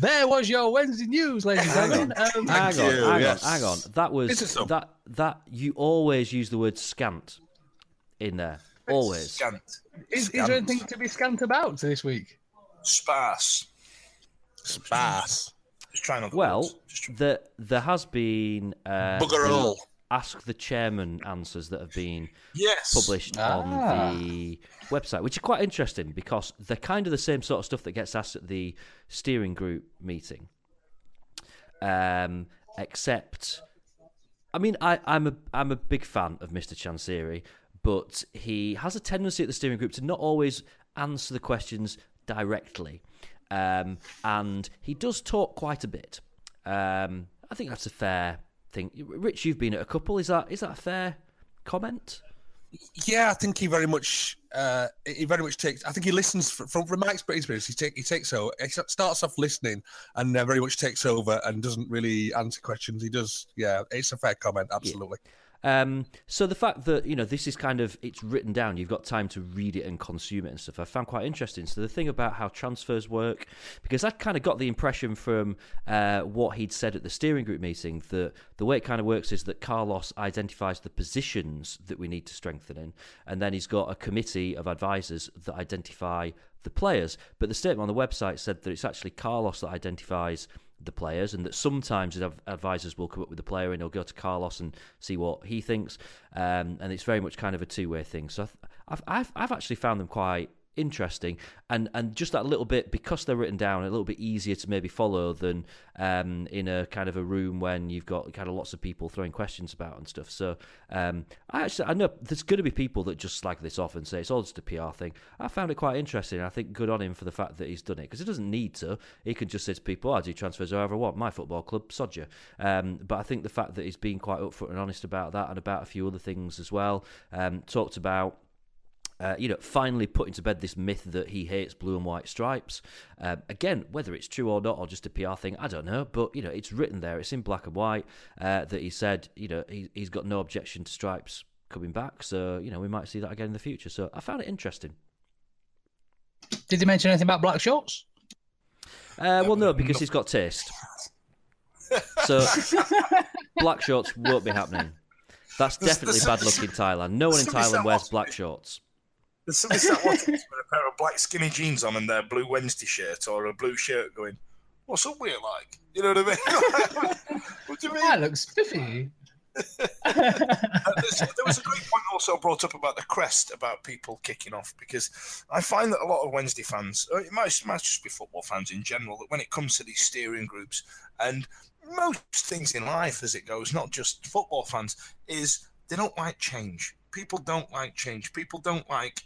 [SPEAKER 2] There was your Wednesday news, ladies and gentlemen. Um,
[SPEAKER 5] Hang on,
[SPEAKER 4] you,
[SPEAKER 5] hang
[SPEAKER 4] yes.
[SPEAKER 5] on, hang on. That was
[SPEAKER 4] This
[SPEAKER 5] that that you always use the word scant in there. Always.
[SPEAKER 3] Scant.
[SPEAKER 2] is, is there anything to be scant about this week?
[SPEAKER 3] Sparse.
[SPEAKER 4] sparse.
[SPEAKER 3] Just trying other
[SPEAKER 5] Well,
[SPEAKER 3] try-
[SPEAKER 5] there there has been uh,
[SPEAKER 4] Bugger
[SPEAKER 5] the
[SPEAKER 4] all.
[SPEAKER 5] Ask the chairman answers that have been
[SPEAKER 3] Yes.
[SPEAKER 5] published
[SPEAKER 2] Ah.
[SPEAKER 5] on the website, which are quite interesting because they're kind of the same sort of stuff that gets asked at the steering group meeting. Um, except, I mean, I, I'm a I'm a big fan of Mr. Chansiri, but he has a tendency at the steering group to not always answer the questions directly, um, and he does talk quite a bit. Um, I think that's a fair thing. Rich, you've been at a couple. Is that is that a fair comment?
[SPEAKER 4] Yeah, I think he very much uh, he very much takes. I think he listens from from, my experience. He take he takes over. He starts off listening and uh, very much takes over and doesn't really answer questions. He does. Yeah, it's a fair comment. Absolutely.
[SPEAKER 5] Um, so the fact that you know this is kind of it's written down, you've got time to read it and consume it and stuff. I found quite interesting. So the thing about how transfers work, because I kind of got the impression from uh, what he'd said at the steering group meeting that the way it kind of works is that Carlos identifies the positions that we need to strengthen in, and then he's got a committee of advisors that identify the players. But the statement on the website said that it's actually Carlos that identifies the players, and that sometimes his advisors will come up with the player and he'll go to Carlos and see what he thinks. Um, and it's very much kind of a two way thing. So I've, I've I've actually found them quite interesting. And and just that little bit because they're written down a little bit easier to maybe follow than um, in a kind of a room when you've got kind of lots of people throwing questions about and stuff. So um, I actually I know there's going to be people that just slag this off and say it's all just a PR thing. I found it quite interesting I think good on him for the fact that he's done it because he doesn't need to. He can just say to people oh, I do transfers however I want. My football club sod um, but I think the fact that he's been quite upfront and honest about that and about a few other things as well um, talked about uh, you know, finally putting to bed this myth that he hates blue and white stripes. Um, again, whether it's true or not, or just a PR thing, I don't know. But you know, it's written there. It's in black and white uh, that he said, you know, he, he's got no objection to stripes coming back. So you know, we might see that again in the future. So I found it interesting.
[SPEAKER 2] Did he mention anything about black shorts?
[SPEAKER 5] Uh, well, no, because he's got taste. So black shorts won't be happening. That's definitely bad luck in Thailand. No one in Thailand wears black shorts.
[SPEAKER 3] There's watching this with a pair of black skinny jeans on and their blue Wednesday shirt or a blue shirt going, What's up with it like? You know what I mean? what do you mean?
[SPEAKER 2] That looks spiffy.
[SPEAKER 3] uh, there was a great point also brought up about the crest about people kicking off because I find that a lot of Wednesday fans, it might, it might just be football fans in general, that when it comes to these steering groups and most things in life as it goes, not just football fans, is they don't like change. People don't like change. People don't like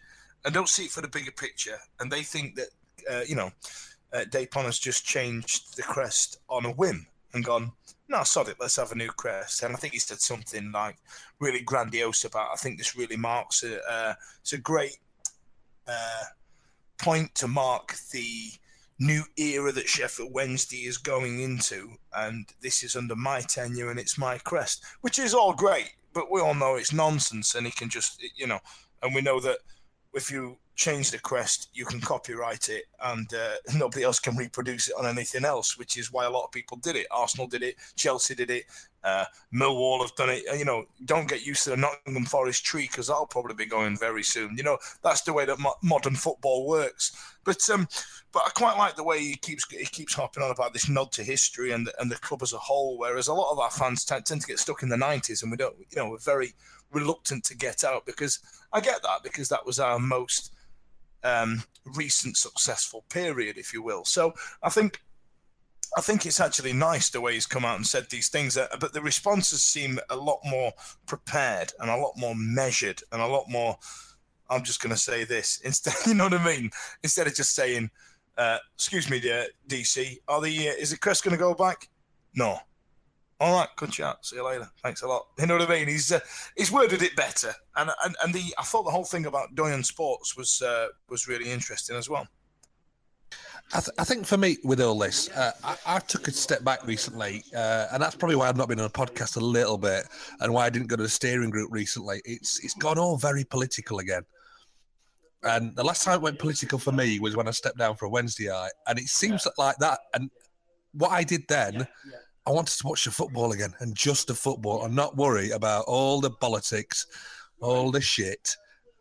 [SPEAKER 3] and don't see it for the bigger picture, and they think that uh, you know uh, Dejphon has just changed the crest on a whim and gone, no, sod it, let's have a new crest. And I think he said something like really grandiose about. I think this really marks a, uh, it's a great uh, point to mark the new era that Sheffield Wednesday is going into, and this is under my tenure and it's my crest, which is all great, but we all know it's nonsense, and he can just, you know, and we know that if you change the crest, you can copyright it, and uh, nobody else can reproduce it on anything else. Which is why a lot of people did it. Arsenal did it, Chelsea did it, uh, Millwall have done it. You know, don't get used to the Nottingham Forest tree because that'll probably be going very soon. You know, that's the way that mo- modern football works. But um, but I quite like the way he keeps he keeps hopping on about this nod to history and and the club as a whole. Whereas a lot of our fans tend, tend to get stuck in the '90s, and we don't, you know, we're very reluctant to get out because I get that because that was our most um, recent successful period, if you will. So I think I think it's actually nice the way he's come out and said these things, uh, but the responses seem a lot more prepared and a lot more measured and a lot more. I'm just going to say this instead. You know what I mean? Instead of just saying, uh, "Excuse me, dear DC, are the uh, is the crest going to go back?" No, all right, good chat. See you later. Thanks a lot. You know what I mean? He's uh, he's worded it better, and and and the I thought the whole thing about Doyen Sports was uh, was really interesting as well.
[SPEAKER 4] I, th- I, think for me, with all this, uh, I, I, took a step back recently, uh, and that's probably why I've not been on a podcast a little bit, and why I didn't go to the steering group recently. It's it's gone all very political again. And the last time it went political for me was when I stepped down for a Wednesday night, and it seems yeah. like that. And what I did then. Yeah, yeah I wanted to watch the football again and just the football and not worry about all the politics, all the shit.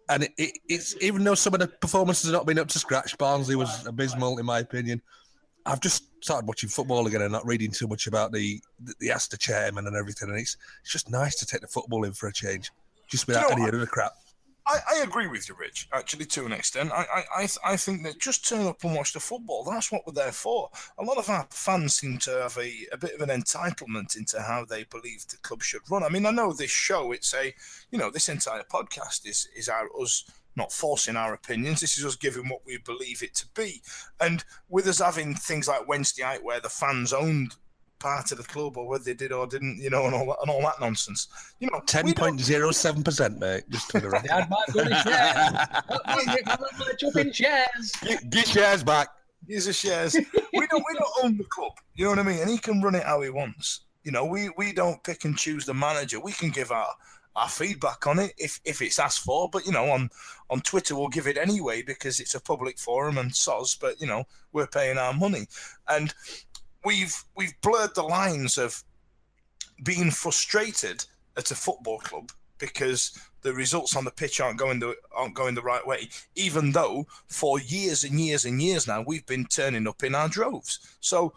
[SPEAKER 4] And it, it, it's even though some of the performances have not been up to scratch, Barnsley was abysmal in my opinion. I've just started watching football again and not reading too much about the the, the Ask the chairman and everything. And it's it's just nice to take the football in for a change, just without you know, any other crap.
[SPEAKER 3] I, I, agree with you, Rich. Actually, to an extent, I, I, I think that just turn up and watch the football. That's what we're there for. A lot of our fans seem to have a, a bit of an entitlement into how they believe the club should run. I mean, I know this show. It's a, you know, this entire podcast is is our us not forcing our opinions. This is us giving what we believe it to be. And with us having things like Wednesday night where the fans owned part of the club or whether they did or didn't, you know, and all that, and all that nonsense. You know,
[SPEAKER 4] ten point zero seven percent, mate. Just for the record.
[SPEAKER 2] Dad might go to shares. shares.
[SPEAKER 4] Get, get shares back.
[SPEAKER 3] Here's the shares. we don't we don't own the club. You know what I mean? And he can run it how he wants. You know, we we don't pick and choose the manager. We can give our our feedback on it if, if it's asked for. But you know, on on Twitter we'll give it anyway because it's a public forum and soz. But you know, we're paying our money, and we've we've blurred the lines of being frustrated at a football club because the results on the pitch aren't going the aren't going the right way. Even though for years and years and years now we've been turning up in our droves. So,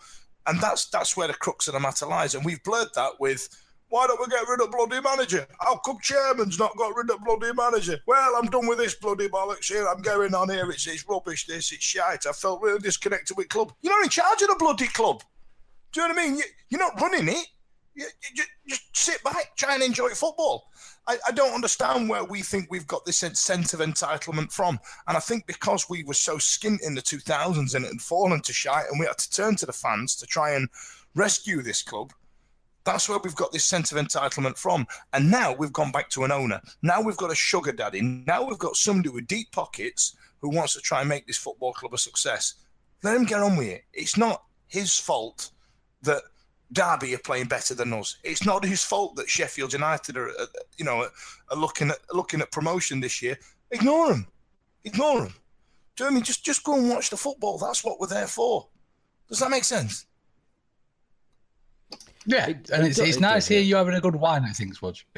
[SPEAKER 3] and that's that's where the crux of the matter lies. And we've blurred that with. Why don't we get rid of bloody manager? How come chairman's not got rid of bloody manager? Well, I'm done with this bloody bollocks here. I'm going on here. It's, it's rubbish, this, it's shite. I felt really disconnected with club. You're not in charge of the bloody club. Do you know what I mean? You, are not running it. You, you, just sit back, try and enjoy football. I, I, don't understand where we think we've got this sense of entitlement from. And I think because we were so skint in the 2000s and it had fallen to shite and we had to turn to the fans to try and rescue this club, that's where we've got this sense of entitlement from. And now we've gone back to an owner. Now we've got a sugar daddy. Now we've got somebody with deep pockets who wants to try and make this football club a success. Let him get on with it. It's not his fault that Derby are playing better than us. It's not his fault that Sheffield United are, uh, you know, are looking at looking at promotion this year. Ignore them. Ignore them. Do you know I mean? Just just go and watch the football. That's what we're there for. Does that make sense?
[SPEAKER 2] Yeah, and it's, it's nice here You're having a good wine. I think, Swudge.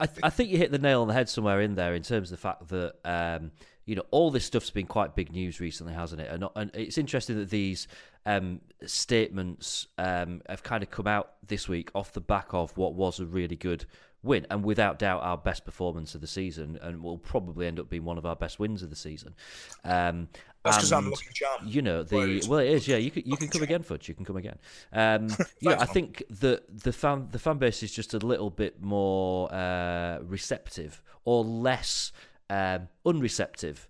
[SPEAKER 5] I, th- I think you hit the nail on the head somewhere in there in terms of the fact that um, you know all this stuff's been quite big news recently, hasn't it? And, and it's interesting that these um, statements um, have kind of come out this week off the back of what was a really good win, and without doubt our best performance of the season, and will probably end up being one of our best wins of the season. Um,
[SPEAKER 3] That's because I'm looking charmed.
[SPEAKER 5] You know the well, it is. Yeah, you can you can come again, Fudge. You can come again. Um, yeah, I think the the fan the fan base is just a little bit more uh, receptive or less um, unreceptive.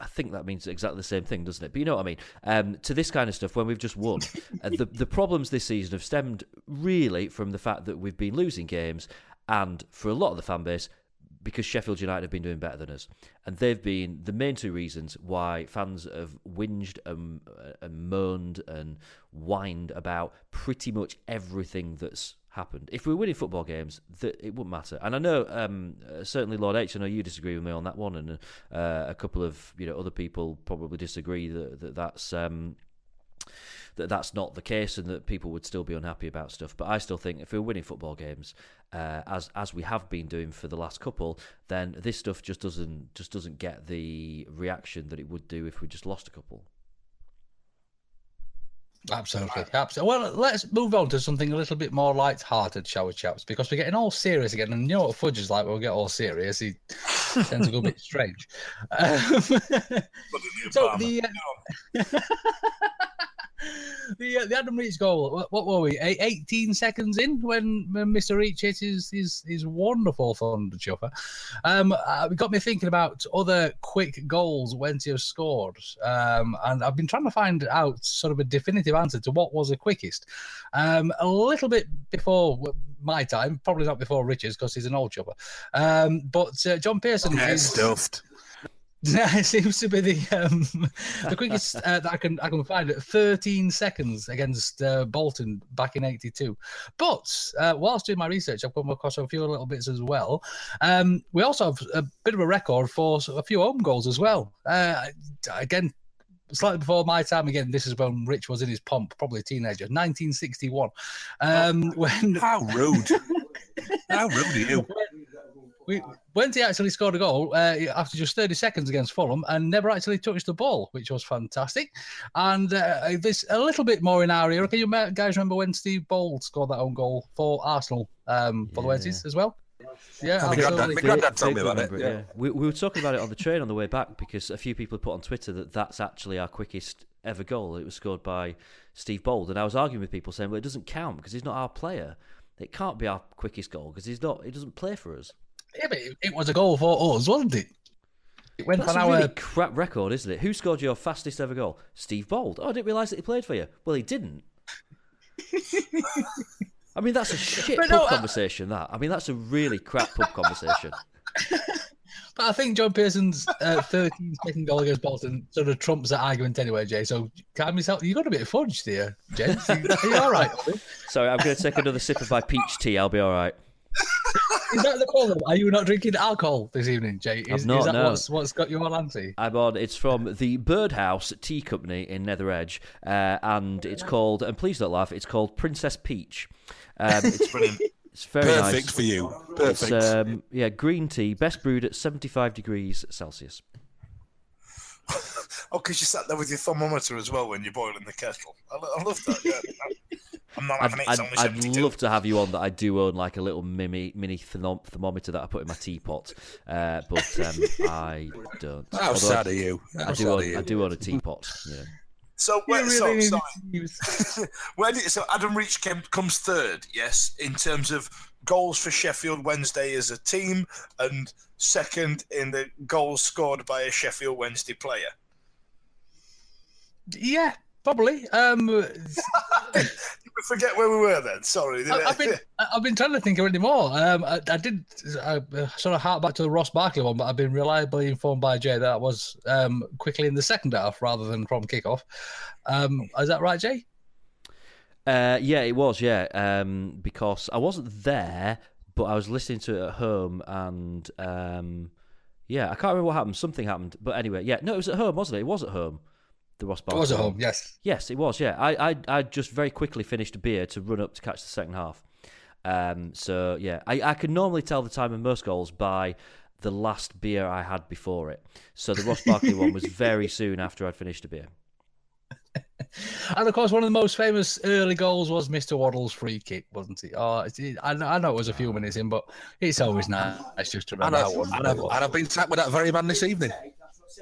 [SPEAKER 5] I- think that means exactly the same thing, doesn't it? But you know what I mean. Um, to this kind of stuff, when we've just won, uh, the the problems this season have stemmed really from the fact that we've been losing games, and for a lot of the fan base, because Sheffield United have been doing better than us, and they've been the main two reasons why fans have whinged and, and moaned and whined about pretty much everything that's happened. If we were winning football games, that it wouldn't matter. And I know um, uh, certainly Lord H. I know you disagree with me on that one, and uh, a couple of you know other people probably disagree that, that that's. Um, that that's not the case and that people would still be unhappy about stuff. But I still think if we're winning football games, uh, as as we have been doing for the last couple, then this stuff just doesn't just doesn't get the reaction that it would do if we just lost a couple.
[SPEAKER 2] Absolutely, absolutely. Well, let's move on to something a little bit more light-hearted, shall we, chaps? Because we're getting all serious again, and you know what Fudge is like when we get all serious. He tends to go a bit strange. Um, so the uh, the uh, the Adam Reach goal. What, what were we? Eight- Eighteen seconds in when, when Mr. Reach hit his his, his wonderful thunder chopper. Um, uh, it got me thinking about other quick goals Wenty have scored, um, and I've been trying to find out sort of a definitive answer to what was the quickest. Um, a little bit before my time, probably not before Richard's because he's an old chopper. Um, but uh, John Pearson is
[SPEAKER 3] stuffed.
[SPEAKER 2] it seems to be the um, the quickest uh, that I can I can find at 13 seconds against uh, Bolton back in '82. But uh, whilst doing my research, I've come across a few little bits as well. Um, we also have a bit of a record for a few home goals as well. Uh, again. Slightly before my time again, this is when Rich was in his pomp, probably a teenager, 1961. Um, when
[SPEAKER 4] How rude. How rude are you?
[SPEAKER 2] We, Wenty actually scored a goal uh, after just 30 seconds against Fulham and never actually touched the ball, which was fantastic. And uh, this a little bit more in our era. Can you guys remember when Steve Bould scored that own goal for Arsenal um, for the Wenties as well? Yeah,
[SPEAKER 4] My granddad- my granddad told me about it.
[SPEAKER 5] Remember
[SPEAKER 4] Yeah.
[SPEAKER 5] We, we were talking about it on the train on the way back because a few people put on Twitter that that's actually our quickest ever goal. It was scored by Steve Bould, and I was arguing with people saying, "Well, it doesn't count because he's not our player. It can't be our quickest goal because he's not. He doesn't play for us."
[SPEAKER 2] Yeah, but it, it was a goal for us, wasn't it? It went
[SPEAKER 5] That's
[SPEAKER 2] on
[SPEAKER 5] a
[SPEAKER 2] our.
[SPEAKER 5] really crap record, isn't it? Who scored your fastest ever goal? Steve Bould. Oh, I didn't realise that he played for you. Well, he didn't. I mean, that's a shit
[SPEAKER 2] But
[SPEAKER 5] pub
[SPEAKER 2] no, I-
[SPEAKER 5] conversation. That. I mean, that's a really crap pub conversation.
[SPEAKER 2] But I think John Pearson's uh, 13 second goal against Bolton sort of trumps that argument anyway, Jay. So calm yourself. You got a bit of fudge there, James. Are you all right?
[SPEAKER 5] Sorry, I'm going to take another sip of my peach tea. I'll be all right.
[SPEAKER 2] Is that the problem? Are you not drinking alcohol this evening, Jay? Is,
[SPEAKER 5] I'm not,
[SPEAKER 2] is that
[SPEAKER 5] no.
[SPEAKER 2] what's, what's got you all antsy?
[SPEAKER 5] I'm on. It's from the Birdhouse Tea Company in Nether Edge, uh, and it's called. And please don't laugh. It's called Princess Peach. Um, it's
[SPEAKER 3] Brilliant.
[SPEAKER 5] It's very
[SPEAKER 4] Perfect
[SPEAKER 5] nice.
[SPEAKER 4] for you.
[SPEAKER 5] It's,
[SPEAKER 4] Perfect.
[SPEAKER 5] um, yeah, green tea, best brewed at 75 degrees Celsius.
[SPEAKER 3] Oh, because you sat there with your thermometer as well when you're boiling the kettle. I, I love that. Yeah. I'm not
[SPEAKER 5] I'd,
[SPEAKER 3] having it.
[SPEAKER 5] I'd,
[SPEAKER 3] It's only
[SPEAKER 5] I'd
[SPEAKER 3] 72.
[SPEAKER 5] love to have you on that. I do own like a little mini mini thermometer that I put in my teapot, uh, but um, I don't.
[SPEAKER 4] How
[SPEAKER 5] Although
[SPEAKER 4] sad
[SPEAKER 5] I,
[SPEAKER 4] are you?
[SPEAKER 5] I do,
[SPEAKER 4] sad
[SPEAKER 5] own,
[SPEAKER 4] you?
[SPEAKER 5] I do own a teapot. Yeah.
[SPEAKER 3] So, where,
[SPEAKER 2] You
[SPEAKER 3] so
[SPEAKER 2] really
[SPEAKER 3] sorry. where did so Adam Reach came, comes third? Yes, in terms of goals for Sheffield Wednesday as a team, and second in the goals scored by a Sheffield Wednesday player.
[SPEAKER 2] Yeah, probably. Um,
[SPEAKER 3] forget where we were then. Sorry.
[SPEAKER 2] I, I've been I've been trying to think of any more. Um, I, I did I, uh, sort of hark back to the Ross Barkley one, but I've been reliably informed by Jay that that was um, quickly in the second half rather than from kickoff. Um, is that right, Jay?
[SPEAKER 5] Uh, yeah, it was. Yeah, um, because I wasn't there, but I was listening to it at home, and um, yeah, I can't remember what happened. Something happened, but anyway, yeah, no, it was at home, wasn't it? It was at home. The Ross Barkley.
[SPEAKER 2] It was at home. Yes.
[SPEAKER 5] Yes, it was. Yeah, I, I, I just very quickly finished a beer to run up to catch the second half, Um, so yeah, I, I can normally tell the time of most goals by the last beer I had before it. So the Ross Barkley one was very soon after I'd finished a beer.
[SPEAKER 2] And of course, one of the most famous early goals was Mr. Waddle's free kick, wasn't it? Oh, it, I, I know it was a few minutes in, but it's always nice just to
[SPEAKER 4] And,
[SPEAKER 2] remember
[SPEAKER 4] I,
[SPEAKER 2] that one.
[SPEAKER 4] and, I've, and I've been sat with that very man this evening.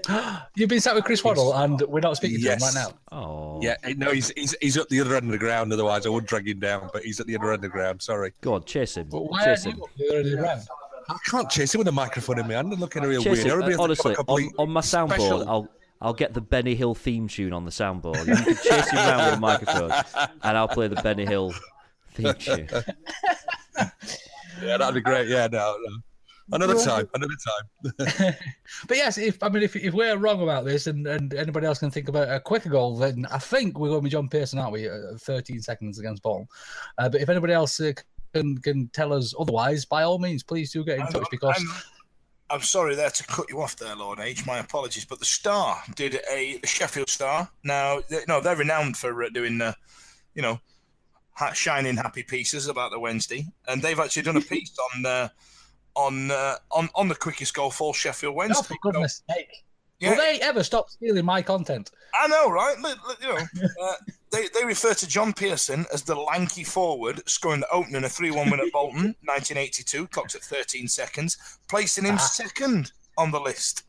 [SPEAKER 2] You've been sat with Chris Waddle, and we're not speaking
[SPEAKER 4] Yes.
[SPEAKER 2] to him right now.
[SPEAKER 5] Oh,
[SPEAKER 4] Yeah, no, he's, he's he's at the other end of the ground. Otherwise, I would drag him down. But he's at the other end of the ground. Sorry,
[SPEAKER 5] Go on, chase him.
[SPEAKER 2] But why are
[SPEAKER 5] chase him.
[SPEAKER 2] you up the other end of the ground?
[SPEAKER 4] I can't chase him with a microphone in my hand and looking real
[SPEAKER 5] Chase
[SPEAKER 4] weird.
[SPEAKER 5] him.
[SPEAKER 4] Everybody
[SPEAKER 5] Uh,
[SPEAKER 4] has to
[SPEAKER 5] honestly, on, on my soundboard, I'll I'll get the Benny Hill theme tune on the soundboard. You can chase him around with a microphone, and I'll play the Benny Hill theme tune.
[SPEAKER 4] Yeah, that'd be great. Yeah, no, no. Another time, another time.
[SPEAKER 2] But yes, if I mean if, if we're wrong about this, and, and anybody else can think about a quicker goal, then I think we're going to be John Pearson, aren't we? Uh, 13 seconds against Bolton. Uh, but if anybody else uh, can can tell us otherwise, by all means, please do get in touch because
[SPEAKER 3] I'm, I'm sorry there to cut you off there, Lord H. My apologies, but the Star did a the Sheffield Star. Now, they, no, they're renowned for uh, doing, uh, you know, ha- shining happy pieces about the Wednesday, and they've actually done a piece on uh, on uh, on on the quickest goal for Sheffield
[SPEAKER 2] oh,
[SPEAKER 3] Wednesday.
[SPEAKER 2] for goodness sake,
[SPEAKER 3] Yeah.
[SPEAKER 2] will they ever stop stealing my content?
[SPEAKER 3] I know, right? You know, uh, they they refer to John Pearson as the lanky forward, scoring the opening a three-one win at Bolton, 1982, clocked at 13 seconds, placing him second on the list.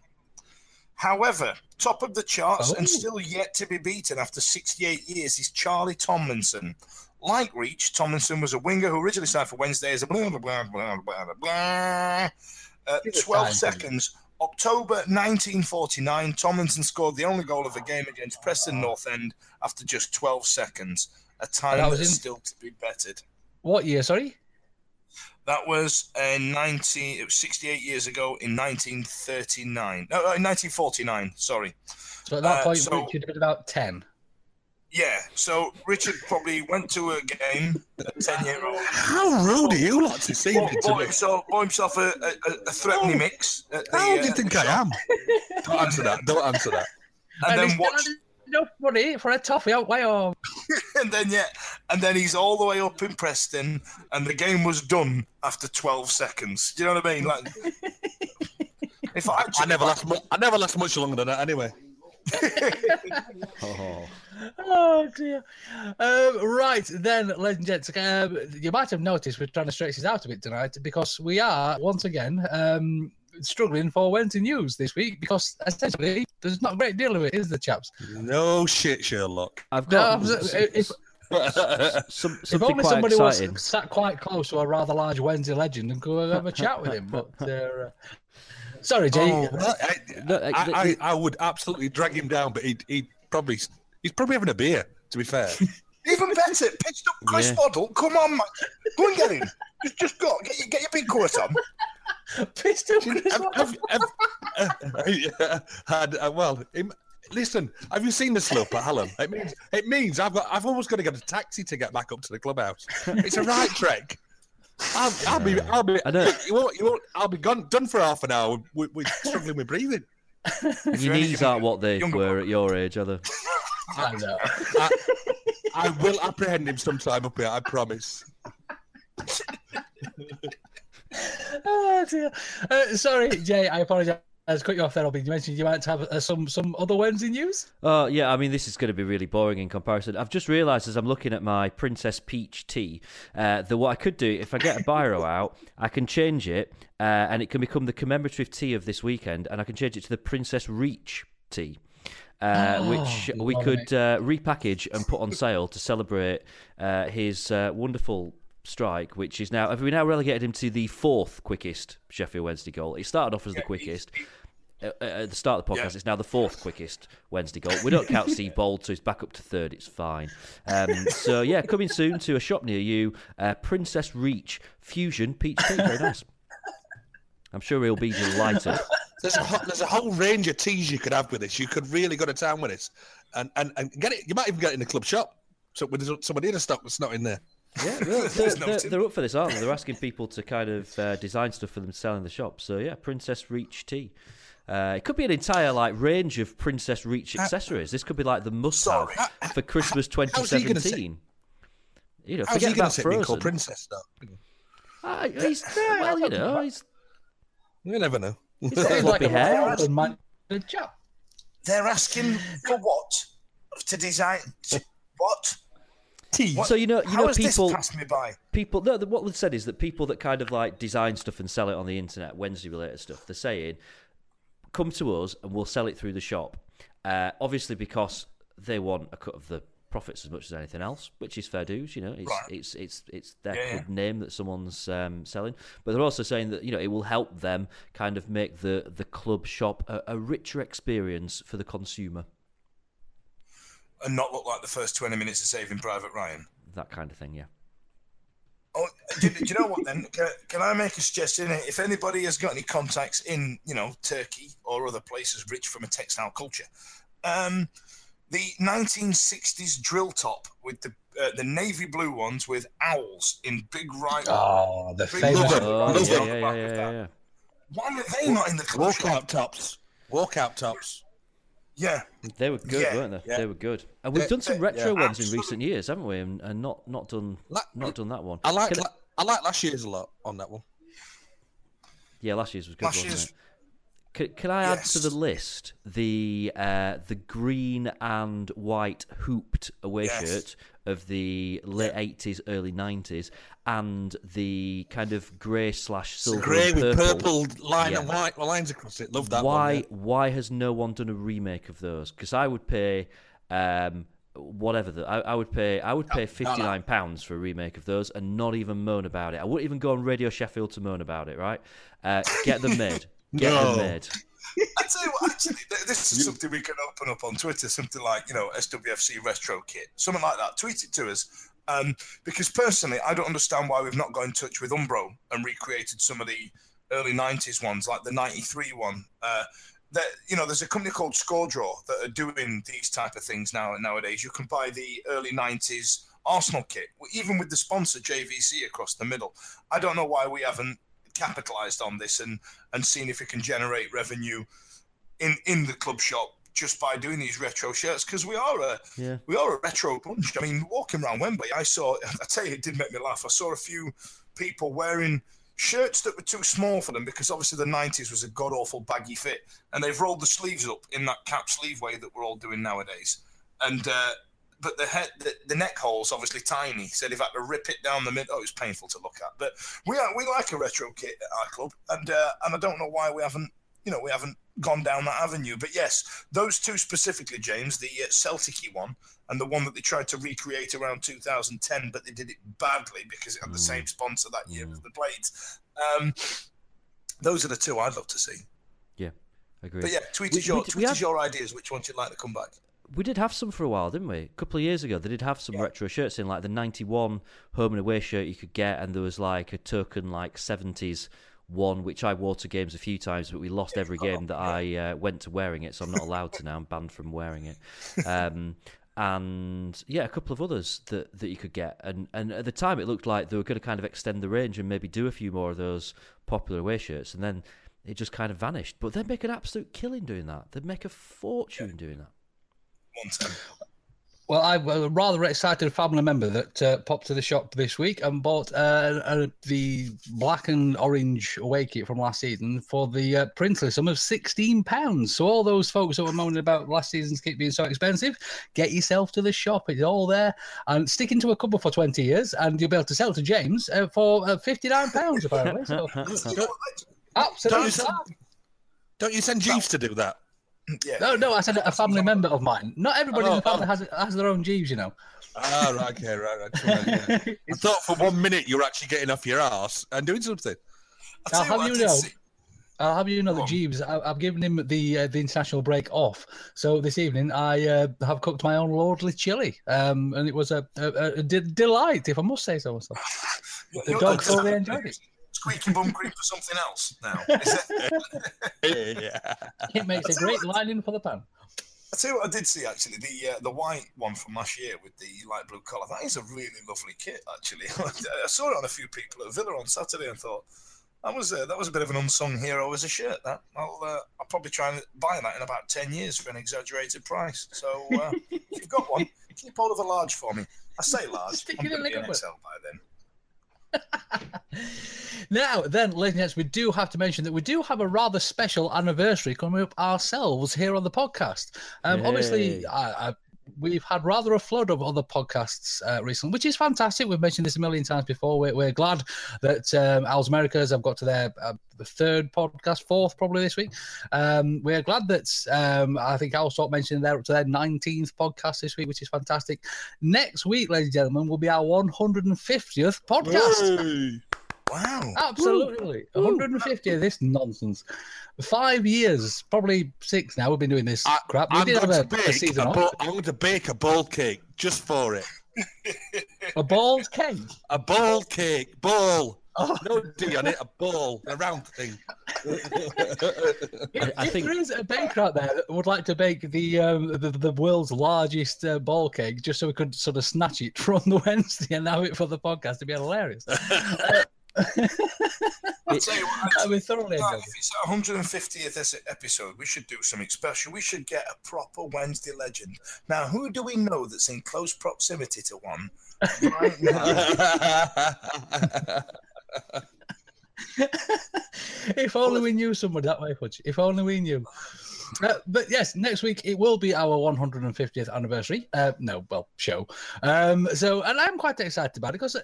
[SPEAKER 3] However, top of the charts and
[SPEAKER 2] Oh.
[SPEAKER 3] still yet to be beaten after 68 years is Charlie Tomlinson. Like Reach, Tomlinson was a winger who originally signed for Wednesday as a blah blah blah blah blah blah. blah. Uh, 12
[SPEAKER 2] time,
[SPEAKER 3] seconds. October 1949, Tomlinson scored the only goal of the game against Preston North End after just 12 seconds. A time
[SPEAKER 2] That was
[SPEAKER 3] that's
[SPEAKER 2] in-
[SPEAKER 3] still to be bettered.
[SPEAKER 2] What year? Sorry.
[SPEAKER 3] That was in 19, it was 68 years ago in 1939. No, uh, in 1949, sorry.
[SPEAKER 2] So at that
[SPEAKER 3] Uh,
[SPEAKER 2] point,
[SPEAKER 3] so-
[SPEAKER 2] Richard had about ten.
[SPEAKER 3] Yeah, so Richard probably went to a game, 10 year old.
[SPEAKER 4] How rude are you lot to see me
[SPEAKER 3] Bought,
[SPEAKER 4] to
[SPEAKER 3] bought himself, bought himself a, a, a threatening mix. At the,
[SPEAKER 4] How
[SPEAKER 3] uh,
[SPEAKER 4] do you think I am? Don't answer that. Don't answer that.
[SPEAKER 3] And,
[SPEAKER 2] it's
[SPEAKER 3] then watch,
[SPEAKER 2] enough money for a toffee out way or
[SPEAKER 3] and then yeah, and then he's all the way up in Preston, and the game was done after 12 seconds. Do you know what I mean? Like, if I,
[SPEAKER 4] I never last. I never last much longer than that. Anyway.
[SPEAKER 5] Oh.
[SPEAKER 2] Oh dear. Um, right then, ladies and gents, um, you might have noticed we're trying to stretch this out a bit tonight because we are once again um, struggling for Wednesday news this week because essentially there's not a great deal of it, is the chaps?
[SPEAKER 4] No shit, Sherlock.
[SPEAKER 5] I've
[SPEAKER 2] No,
[SPEAKER 5] got
[SPEAKER 2] if,
[SPEAKER 5] some,
[SPEAKER 2] if only
[SPEAKER 5] quite
[SPEAKER 2] somebody
[SPEAKER 5] exciting.
[SPEAKER 2] was sat quite close to a rather large Wednesday legend and could have a chat with him, but uh, sorry, Jay.
[SPEAKER 4] Oh, well, I, I, I, I would absolutely drag him down, but he'd, he'd probably he's probably having a beer. To be fair,
[SPEAKER 3] even better, pitched up Chris
[SPEAKER 5] Yeah.
[SPEAKER 3] Waddle. Come on, man. Go and get him. Just, just go. Get your, get your big coat on.
[SPEAKER 2] Pissed off Chris
[SPEAKER 4] Have-
[SPEAKER 2] Waddle.
[SPEAKER 4] have- have- uh, yeah, had, uh, well, him, listen. Have you seen the slope at Hallam? It means it means I've got I've almost got to get a taxi to get back up to the clubhouse. It's a right trek. I'll, I'll be I'll be
[SPEAKER 5] I know.
[SPEAKER 4] you won't, you won't, I'll be gone done for half an hour. We, we're struggling with breathing.
[SPEAKER 5] Your knees aren't what they
[SPEAKER 3] Younger
[SPEAKER 5] were at your age, are they?
[SPEAKER 2] I know.
[SPEAKER 4] I, I will apprehend him sometime up here. I promise.
[SPEAKER 2] Oh dear. Uh, sorry, Jay. I apologise. Cut you off there, Robin. You mentioned you might have uh, some some other Wednesday news.
[SPEAKER 5] Oh, yeah, I mean, this is going to be really boring in comparison. I've just realised as I'm looking at my Princess Peach tea uh, that what I could do, if I get a biro out, I can change it uh, and it can become the commemorative tea of this weekend and I can change it to the Princess Reach tea. Uh,
[SPEAKER 2] Oh,
[SPEAKER 5] which we could uh, repackage and put on sale to celebrate uh, his uh, wonderful strike, which is now have we now relegated him to the fourth quickest Sheffield Wednesday goal? It started off as the quickest. Uh, at the start of the podcast,
[SPEAKER 3] Yeah.
[SPEAKER 5] it's now the fourth quickest Wednesday goal. We don't count Steve Bould, so he's back up to third. It's fine. Um, so yeah, coming soon to a shop near you, uh, Princess Reach Fusion Peach Tea. Very nice. I'm sure he'll be delighted.
[SPEAKER 4] There's a ho- there's a whole range of teas you could have with this. You could really go to town with this, and and, and get it. You might even get it in the club shop. So with somebody in a stock that's not in there.
[SPEAKER 5] Yeah, they're, they're, they're up for this, aren't they? They're asking people to kind of uh, design stuff for them to sell in the shop. So yeah, Princess Reach tea. Uh, it could be an entire like range of Princess Reach accessories. This could be like the must-have
[SPEAKER 3] Sorry.
[SPEAKER 5] for Christmas
[SPEAKER 4] how's he gonna say-
[SPEAKER 5] 2017. You know,
[SPEAKER 4] How's he
[SPEAKER 5] forget
[SPEAKER 4] going
[SPEAKER 5] about
[SPEAKER 4] to sit being called
[SPEAKER 5] Frozen.
[SPEAKER 4] princess though?
[SPEAKER 5] Uh, he's, well, you know, he's
[SPEAKER 4] You never know.
[SPEAKER 5] He's
[SPEAKER 2] Sounds
[SPEAKER 5] got
[SPEAKER 2] like
[SPEAKER 5] floppy
[SPEAKER 2] a
[SPEAKER 5] hair.
[SPEAKER 2] Ireland man. Good job.
[SPEAKER 3] They're asking for what? To design to- what? What-
[SPEAKER 5] So you know, you
[SPEAKER 3] How
[SPEAKER 5] know,
[SPEAKER 3] has this
[SPEAKER 5] people,
[SPEAKER 3] passed me by?
[SPEAKER 5] people. No, the- what was said is that people that kind of like design stuff and sell it on the internet, Wednesday related stuff, they're saying, come to us and we'll sell it through the shop. Uh, obviously, because they want a cut of the profits as much as anything else, which is fair dues. You know, it's
[SPEAKER 3] Right.
[SPEAKER 5] it's it's it's their
[SPEAKER 3] Yeah, yeah.
[SPEAKER 5] name that someone's um, selling, but they're also saying that you know it will help them kind of make the the club shop a, a richer experience for the consumer.
[SPEAKER 3] And not look like the first 20 minutes of Saving Private Ryan.
[SPEAKER 5] That kind of thing, yeah.
[SPEAKER 3] Oh, do, do you know what then? Can, can I make a suggestion? If anybody has got any contacts in, you know, Turkey or other places rich from a textile culture, um, the 1960s drill top with the uh, the navy blue ones with owls in big right.
[SPEAKER 2] Oh, the
[SPEAKER 3] big
[SPEAKER 2] famous-
[SPEAKER 3] red
[SPEAKER 5] Oh, yeah, yeah, yeah, yeah,
[SPEAKER 3] Why are they not in the club
[SPEAKER 4] Walkout
[SPEAKER 3] shop?
[SPEAKER 4] tops. Walkout tops.
[SPEAKER 3] Yeah,
[SPEAKER 5] They were good,
[SPEAKER 3] Yeah,
[SPEAKER 5] weren't they?
[SPEAKER 4] yeah.
[SPEAKER 5] They were good. And we've
[SPEAKER 4] They-
[SPEAKER 5] done some
[SPEAKER 4] they-
[SPEAKER 5] retro
[SPEAKER 4] yeah,
[SPEAKER 5] ones in recent years, haven't we? And, and not not done
[SPEAKER 4] La-
[SPEAKER 5] not done that one.
[SPEAKER 4] I like
[SPEAKER 5] Can
[SPEAKER 4] la- I like last year's a lot on that one.
[SPEAKER 5] yeah, last year's was good,
[SPEAKER 3] Last
[SPEAKER 5] wasn't
[SPEAKER 3] year's-
[SPEAKER 5] it? Can, can I add to the list the uh, the green and white hooped away
[SPEAKER 3] Yes.
[SPEAKER 5] shirt of the late eighties, early nineties, and the kind of grey slash silver
[SPEAKER 4] Grey with
[SPEAKER 5] purple.
[SPEAKER 4] line
[SPEAKER 5] Yeah.
[SPEAKER 4] and white lines across it. Love that
[SPEAKER 5] why
[SPEAKER 4] one. yeah.
[SPEAKER 5] why has no one done a remake of those? Because I would pay um, whatever the I, I would pay I would pay fifty nine pounds for a remake of those and not even moan about it. I wouldn't even go on Radio Sheffield to moan about it. Right? Uh, get them made. Get
[SPEAKER 4] No.
[SPEAKER 5] them made.
[SPEAKER 3] I tell you what, actually, this is something we can open up on Twitter. Something like you know SWFC retro kit, something like that. Tweet it to us. Um, because personally, I don't understand why we've not got in touch with Umbro and recreated some of the early '90s ones, like the '93 one. Uh, that you know, there's a company called Scoredraw that are doing these type of things now nowadays. You can buy the early '90s Arsenal kit, even with the sponsor JVC across the middle. I don't know why we haven't capitalized on this and and seen if it can generate revenue in in the club shop just by doing these retro shirts because we are a
[SPEAKER 5] Yeah.
[SPEAKER 3] we are a retro bunch. I mean, walking around Wembley, I saw. I tell you, it did make me laugh. I saw a few people wearing shirts that were too small for them because obviously the '90s was a god awful baggy fit, and they've rolled the sleeves up in that cap sleeve way that we're all doing nowadays. And uh, but the head, the, the neck hole's obviously tiny, so they've had to rip it down the middle. Oh, it's painful to look at. But we are we like a retro kit at our club, and uh, and I don't know why we haven't. You know, we haven't gone down that avenue. But yes, those two specifically, James, the uh, Celtic one and the one that they tried to recreate around 2010, but they did it badly because it had the same sponsor that year as the Blades. Um, those are the two I'd love to see.
[SPEAKER 5] Yeah, agree.
[SPEAKER 3] But yeah, tweet
[SPEAKER 5] We-
[SPEAKER 3] us your,
[SPEAKER 5] we- we
[SPEAKER 3] tweet us your ideas, which ones you'd like to come back.
[SPEAKER 5] We did have some for a while, didn't we? A couple of years ago, they did have some retro shirts in, like the '91 home and away shirt you could get, and there was like a token like '70s one, which I wore to games a few times, but we lost every game that I uh, went to wearing it, so I'm not allowed to now. I'm banned from wearing it. Um, and yeah, a couple of others that, that you could get, and and at the time it looked like they were going to kind of extend the range and maybe do a few more of those popular away shirts, and then it just kind of vanished. But they'd make an absolute killing doing that. They'd make a fortune doing that.
[SPEAKER 3] One.
[SPEAKER 2] Well, I'm a rather excited family member that uh, popped to the shop this week and bought uh, uh, the black and orange away kit from last season for the uh, princely sum of £16. So, all those folks that were moaning about last season's kit being so expensive, get yourself to the shop. It's all there. And stick into a couple for 20 years, and you'll be able to sell to James uh, for uh, £59, apparently. So, absolutely.
[SPEAKER 4] Don't you, send, don't you send Jeeves to do that?
[SPEAKER 3] Yeah.
[SPEAKER 2] No, no, I said a family member of mine. Not everybody in
[SPEAKER 4] Oh,
[SPEAKER 2] the family
[SPEAKER 4] oh.
[SPEAKER 2] has, has their own Jeeves, you know.
[SPEAKER 4] Ah, right, okay, right, right. yeah. I thought for one minute you were actually getting off your ass and doing something.
[SPEAKER 2] I'll have you know.
[SPEAKER 3] see.
[SPEAKER 2] I'll have you know that Jeeves, I, I've given him the uh, the international break off. So this evening, I uh, have cooked my own lordly chili, um, and it was a, a, a de- delight, if I must say so myself. The dog thoroughly enjoyed it.
[SPEAKER 3] Squeaky bum cream for something else now. It?
[SPEAKER 4] yeah.
[SPEAKER 2] It makes a great lining for the pan.
[SPEAKER 3] I tell you what, I did see actually the uh, the white one from last year with the light blue collar. That is a really lovely kit, actually. I saw it on a few people at Villa on Saturday and thought that was a, that was a bit of an unsung hero as a shirt. That I'll uh, I'll probably try and buy that in about ten years for an exaggerated price. So uh, if you've got one, keep hold of a large for me? I say large.
[SPEAKER 2] Stick
[SPEAKER 3] I'm gonna
[SPEAKER 2] the
[SPEAKER 3] be an. XL by then.
[SPEAKER 2] Now, then, ladies and gents, we do have to mention that we do have a rather special anniversary coming up ourselves here on the podcast. Um, obviously, I, I, we've had rather a flood of other podcasts uh, recently, which is fantastic. We've mentioned this a million times before. We're, we're glad that um, Al's Americas have got to their uh, third podcast, fourth probably this week. Um, we're glad that um, I think Al Sort mentioned they're up to their 19th podcast this week, which is fantastic. Next week, ladies and gentlemen, will be our 150th podcast.
[SPEAKER 3] Wow.
[SPEAKER 2] Absolutely. 150 of this nonsense. Five years, probably six now, we've been doing this crap. We
[SPEAKER 4] I'm
[SPEAKER 2] did
[SPEAKER 4] going
[SPEAKER 2] have
[SPEAKER 4] to
[SPEAKER 2] a, a
[SPEAKER 4] bake
[SPEAKER 2] season
[SPEAKER 4] a
[SPEAKER 2] off.
[SPEAKER 4] ball, I'm going to bake a ball cake just for it.
[SPEAKER 2] A bald cake?
[SPEAKER 4] A ball cake. Ball.
[SPEAKER 2] Oh.
[SPEAKER 4] No D on it. A ball. A round thing.
[SPEAKER 2] If,
[SPEAKER 5] I
[SPEAKER 2] if
[SPEAKER 5] think-
[SPEAKER 2] there is a baker out there that would like to bake the um, the, the world's largest uh, ball cake, just so we could sort of snatch it from the Wednesday and have it for the podcast, it'd be hilarious.
[SPEAKER 3] I'll tell you what,
[SPEAKER 2] I would thoroughly
[SPEAKER 3] No, if it's our 150th episode, we should do something special. We should get a proper Wednesday legend. Now, who do we know that's in close proximity to one right now?
[SPEAKER 2] if only we knew someone that way, Fudge. If only we knew. Uh, but yes, next week it will be our 150th anniversary. Uh, no, well, show. Um, so, and I'm quite excited about it because uh,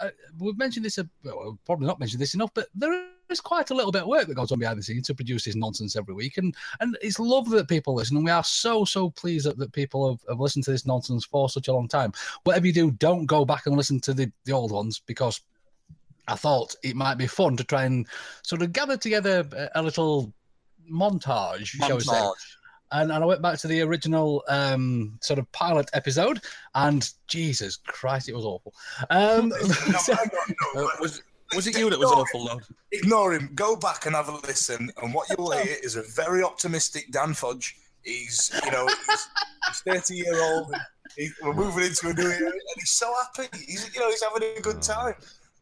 [SPEAKER 2] uh, we've mentioned this, uh, well, probably not mentioned this enough, but there is quite a little bit of work that goes on behind the scenes to produce this nonsense every week, and and it's lovely that people listen, and we are so so pleased that, that people have, have listened to this nonsense for such a long time. Whatever you do, don't go back and listen to the the old ones because I thought it might be fun to try and sort of gather together a, a little montage, shall we say.
[SPEAKER 4] Montage.
[SPEAKER 2] And, and I went back to the original um, sort of pilot episode, and Jesus Christ, it was awful. Um, so-
[SPEAKER 4] Uh, was, was it you that was awful, Lord?
[SPEAKER 3] Ignore him. Go back and have a listen. And what you'll hear is a very optimistic Dan Fudge. He's, you know, he's, he's 30 year old. He, we're moving into a new era, and he's so happy. He's, you know, he's having a good time.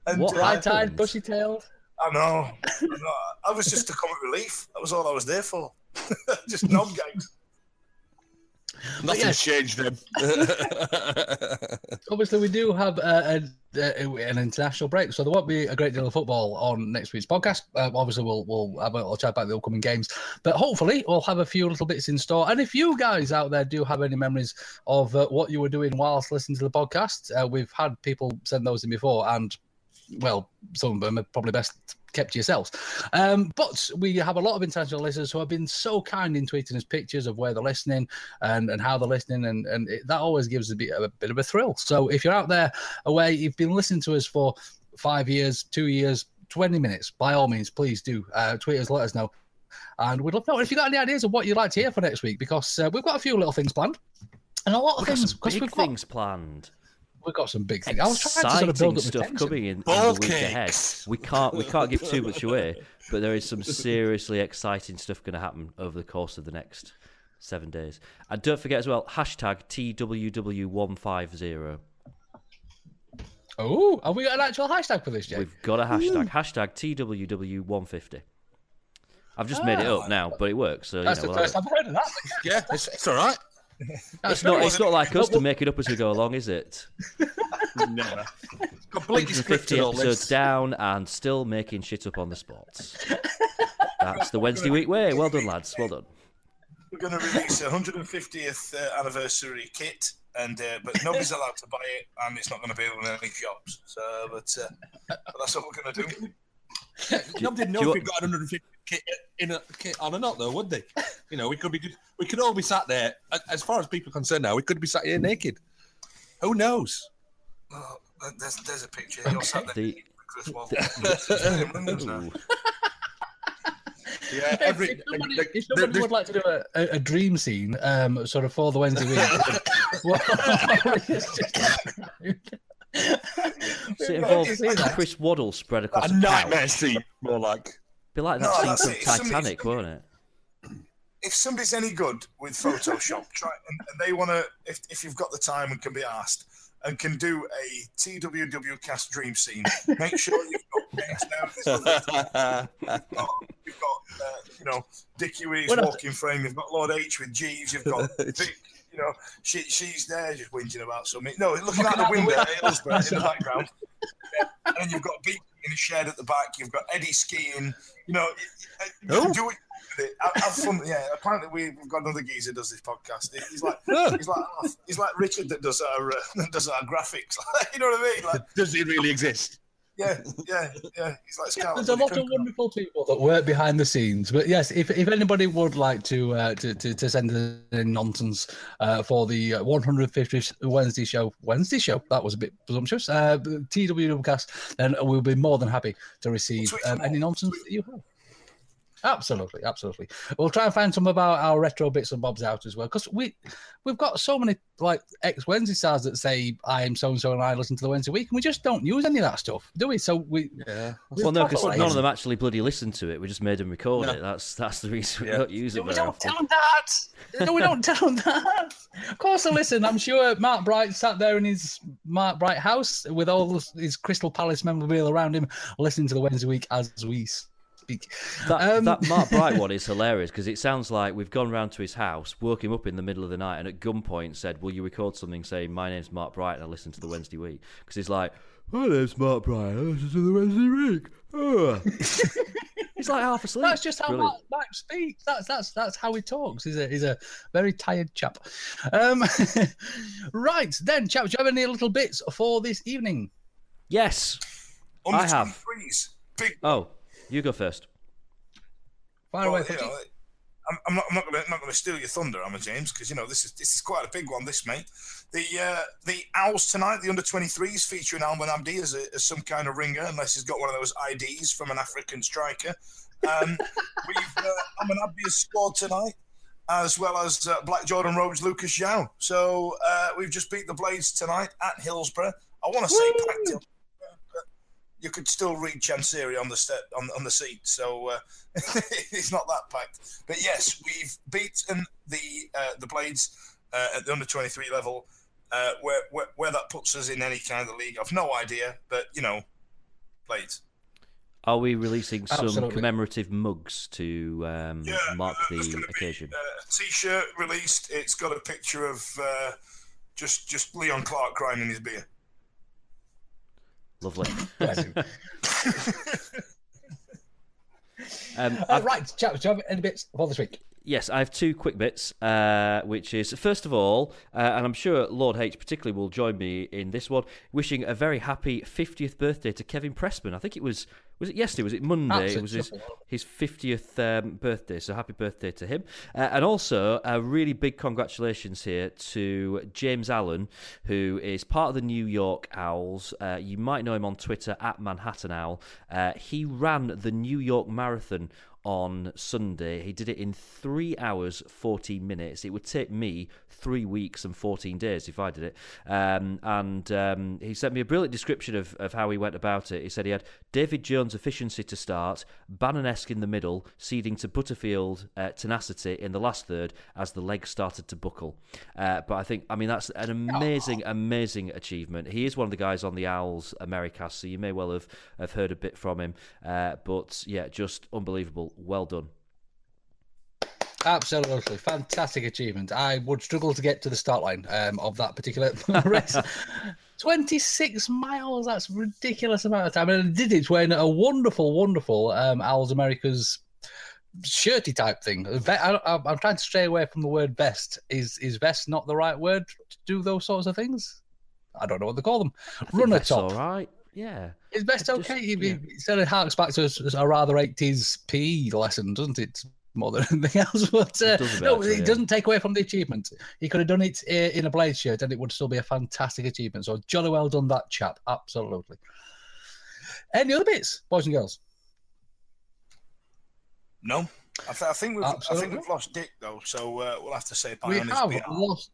[SPEAKER 3] And
[SPEAKER 5] What
[SPEAKER 3] uh,
[SPEAKER 2] Bright eyed,
[SPEAKER 5] happened?
[SPEAKER 2] bushy tailed.
[SPEAKER 3] I know. I know. I was just a comic relief. That was all I was there for. just knob games.
[SPEAKER 4] Nothing's
[SPEAKER 2] yes.
[SPEAKER 4] changed then.
[SPEAKER 2] Obviously, we do have uh, a, a, an international break, so there won't be a great deal of football on next week's podcast. Uh, obviously, we'll we'll have a little chat about the upcoming games, but hopefully, we'll have a few little bits in store. And if you guys out there do have any memories of uh, what you were doing whilst listening to the podcast, uh, we've had people send those in before, and well, some of them are probably best kept to yourselves. Um, but we have a lot of international listeners who have been so kind in tweeting us pictures of where they're listening and, and how they're listening, and, and it, that always gives a bit, a bit of a thrill. So if you're out there away, you've been listening to us for five years, two years, 20 minutes, by all means, please do uh, tweet us, let us know. And we'd love to know if you've got any ideas of what you'd like to hear for next week, because uh, we've got a few little things planned. And a lot of
[SPEAKER 5] We've
[SPEAKER 2] things, because
[SPEAKER 5] big
[SPEAKER 2] we've got,
[SPEAKER 5] things planned.
[SPEAKER 2] We've got some big things. I was trying to sort
[SPEAKER 5] Exciting
[SPEAKER 2] of build up
[SPEAKER 5] stuff
[SPEAKER 2] tension.
[SPEAKER 5] coming in, in the week ahead. We can't we can't give too much away, but there is some seriously exciting stuff going to happen over the course of the next seven days. And don't forget as well, hashtag TWW150.
[SPEAKER 2] Oh, have we got an actual hashtag for this, Jake?
[SPEAKER 5] We've got a hashtag. Hashtag TWW150. I've just made it up ah. now, but it works. So you
[SPEAKER 2] That's
[SPEAKER 5] know,
[SPEAKER 2] the
[SPEAKER 5] we'll
[SPEAKER 2] first
[SPEAKER 5] have
[SPEAKER 2] I've heard of that.
[SPEAKER 4] yeah, it's, it's all right.
[SPEAKER 5] It. it's not. It's not like us to make it up as we go along, is it?
[SPEAKER 4] Never. Completely
[SPEAKER 5] 150
[SPEAKER 4] scripted all
[SPEAKER 5] episodes
[SPEAKER 4] this.
[SPEAKER 5] down and still making shit up on the spot. That's the Wednesday week way. Well done, lads. Well done.
[SPEAKER 3] We're going to release a 150th uh, anniversary kit, and uh, but nobody's allowed to buy it, and it's not going to be in any shops. So, but, uh, but that's what we're going to do.
[SPEAKER 4] Nobody knows
[SPEAKER 5] you
[SPEAKER 4] we've got an 150 kit in a kit on or not, though, would they? You know, we could be we could all be sat there. As far as people are concerned now, we could be sat here naked. Who knows?
[SPEAKER 3] Oh, there's, there's a picture. You're sat there
[SPEAKER 5] The-
[SPEAKER 3] Chris
[SPEAKER 5] Waddle.
[SPEAKER 4] Yeah,
[SPEAKER 2] If-
[SPEAKER 4] every
[SPEAKER 2] if somebody,
[SPEAKER 4] the-
[SPEAKER 2] if somebody would like to do a, a, a dream scene, um, sort of for the Wednesday week, well, it's just-
[SPEAKER 5] it
[SPEAKER 2] We'd
[SPEAKER 5] involve
[SPEAKER 2] love to see that.
[SPEAKER 5] Chris Waddle spread across
[SPEAKER 4] a
[SPEAKER 5] a
[SPEAKER 4] nightmare
[SPEAKER 5] couch?
[SPEAKER 4] scene, more like.
[SPEAKER 5] Be like that
[SPEAKER 3] No,
[SPEAKER 5] scene from
[SPEAKER 3] it.
[SPEAKER 5] Titanic, won't it?
[SPEAKER 3] if somebody's any good with Photoshop, try and, and they want to, if, if you've got the time and can be asked, and can do a TWW cast dream scene, make sure you've got. You've got, you've got uh, you know, Dickie with his
[SPEAKER 2] Well, no,
[SPEAKER 3] walking frame. You've got Lord H with Jeeves. You've got Vic. You know, she, she's there just whinging about something. No, looking out the window at Hillsborough in the background. Yeah. And you've got Beat in a shed at the back. You've got Eddie skiing. You know, can do it. have fun. Yeah, apparently we've got another geezer does this podcast. He's like, he's like, he's like Richard that does our uh, does our graphics. you know what I mean? Like,
[SPEAKER 4] Does it really exist?
[SPEAKER 3] Yeah, yeah, yeah. He's like,
[SPEAKER 2] Yeah, there's a lot of wonderful people that work behind the scenes. But yes, if, if anybody would like to uh, to, to, to send in nonsense uh, for the uh, 150th Wednesday show, Wednesday show, that was a bit presumptuous, uh, TWWcast, then we'll be more than happy to receive um, any nonsense that you have. Absolutely, absolutely. We'll try and find some about our retro bits and bobs out as well, because we we've got so many like ex Wednesday stars that say I am so and so and I listen to the Wednesday week, and we just don't use any of that stuff, do we? So we
[SPEAKER 4] yeah.
[SPEAKER 5] Well, no, because none of them actually bloody listened to it. We just made them record
[SPEAKER 2] No.
[SPEAKER 5] it. That's that's the reason we
[SPEAKER 4] Yeah.
[SPEAKER 5] don't use it
[SPEAKER 2] we don't
[SPEAKER 5] often.
[SPEAKER 2] tell them that. No, we don't tell them that. Of course, they listen. I'm sure Mark Bright sat there in his Mark Bright house with all his Crystal Palace memorabilia around him, listening to the Wednesday week as we speak.
[SPEAKER 5] That,
[SPEAKER 2] Um,
[SPEAKER 5] that Mark Bright one is hilarious because it sounds like we've gone round to his house, woke him up in the middle of the night, and at gunpoint said, "Will you record something saying my name's Mark Bright and I listen to the Wednesday Week?" Because he's like, "My name's Mark Bright, I listen to the Wednesday Week." He's like half asleep.
[SPEAKER 2] That's just how Mark, Mark speaks. That's that's that's how he talks. He's a he's a very tired chap. Um, right then, chaps, do you have any little bits for this evening?
[SPEAKER 5] Yes,
[SPEAKER 3] Under
[SPEAKER 5] I have.
[SPEAKER 3] 23s. Big
[SPEAKER 5] Oh, you go first.
[SPEAKER 2] Fire away,
[SPEAKER 3] Well, you know, I'm, I'm not, I'm not going to not to steal your thunder, am Emma James, because you know this is this is quite a big one. This mate, the uh, the Owls tonight, the under 23s featuring Almen Abdi as, a, as some kind of ringer, unless he's got one of those IDs from an African striker. Um, we've uh, Almen Abdi has scored tonight, as well as uh, Black Jordan Rhodes, Lucas João. So uh, we've just beat the Blades tonight at Hillsborough. I want to say packed Hill- but you could still read Chansiri on the step on, on the seat, so uh, it's not that packed. But yes, we've beaten the uh, the Blades uh, at the under twenty three level. Uh, where, where where that puts us in any kind of league, I've no idea. But you know, Blades.
[SPEAKER 5] Are we releasing some
[SPEAKER 3] Absolutely.
[SPEAKER 5] commemorative mugs to um,
[SPEAKER 3] Yeah,
[SPEAKER 5] mark
[SPEAKER 3] uh,
[SPEAKER 5] the
[SPEAKER 3] gonna be,
[SPEAKER 5] occasion?
[SPEAKER 3] Uh, a T-shirt released. It's got a picture of uh, just just Leon Clarke crying in his beer.
[SPEAKER 5] Lovely. um,
[SPEAKER 2] Uh, right, chaps, do you have any bits for this week?
[SPEAKER 5] Yes, I have two quick bits, uh, which is first of all, uh, and I'm sure Lord H particularly will join me in this one, wishing a very happy 50th birthday to Kevin Pressman. I think it was was it yesterday? Was it Monday? It was his, his 50th um, birthday, so happy birthday to him. Uh, and also a really big congratulations here to James Allen, who is part of the New York Owls. Uh, you might know him on Twitter at Manhattan Owl. Uh, he ran the New York Marathon on Sunday. He did it in three hours, 14 minutes. It would take me three weeks and 14 days if I did it. Um, and um, he sent me a brilliant description of, of how he went about it. He said he had David Jones' efficiency to start, Bannan-esque in the middle, ceding to Butterfield uh, tenacity in the last third as the legs started to buckle. Uh, but I think, I mean, that's an amazing, amazing achievement. He is one of the guys on the Owls Americas, so you may well have, have heard a bit from him. Uh, but yeah, just unbelievable. Well done.
[SPEAKER 2] Absolutely fantastic achievement. I would struggle to get to the start line um, of that particular race. 26 miles, that's a ridiculous amount of time. And I did it wearing a wonderful, wonderful um, Owls America's shirty type thing. I, I'm trying to stray away from the word vest. Is is vest not the right word to do those sorts of things? I don't know what they call them.
[SPEAKER 5] I
[SPEAKER 2] Runner
[SPEAKER 5] that's
[SPEAKER 2] top.
[SPEAKER 5] all right. Yeah.
[SPEAKER 2] Is best
[SPEAKER 5] Just-
[SPEAKER 2] okay? It, it, it sort of harks back to a, a rather 80s PE lesson, doesn't it? More than anything else, but uh,
[SPEAKER 5] It does
[SPEAKER 2] no,
[SPEAKER 5] actually,
[SPEAKER 2] it
[SPEAKER 5] yeah.
[SPEAKER 2] doesn't take away from the achievement. He could have done it uh, in a Blade shirt, and it would still be a fantastic achievement. So, jolly well done, that chap. Absolutely. Any other bits, boys and girls?
[SPEAKER 3] No, I, th- I think we've I think we've lost Dick though, so uh, we'll have to say bye
[SPEAKER 2] we
[SPEAKER 3] on his
[SPEAKER 2] have
[SPEAKER 3] behalf.
[SPEAKER 2] lost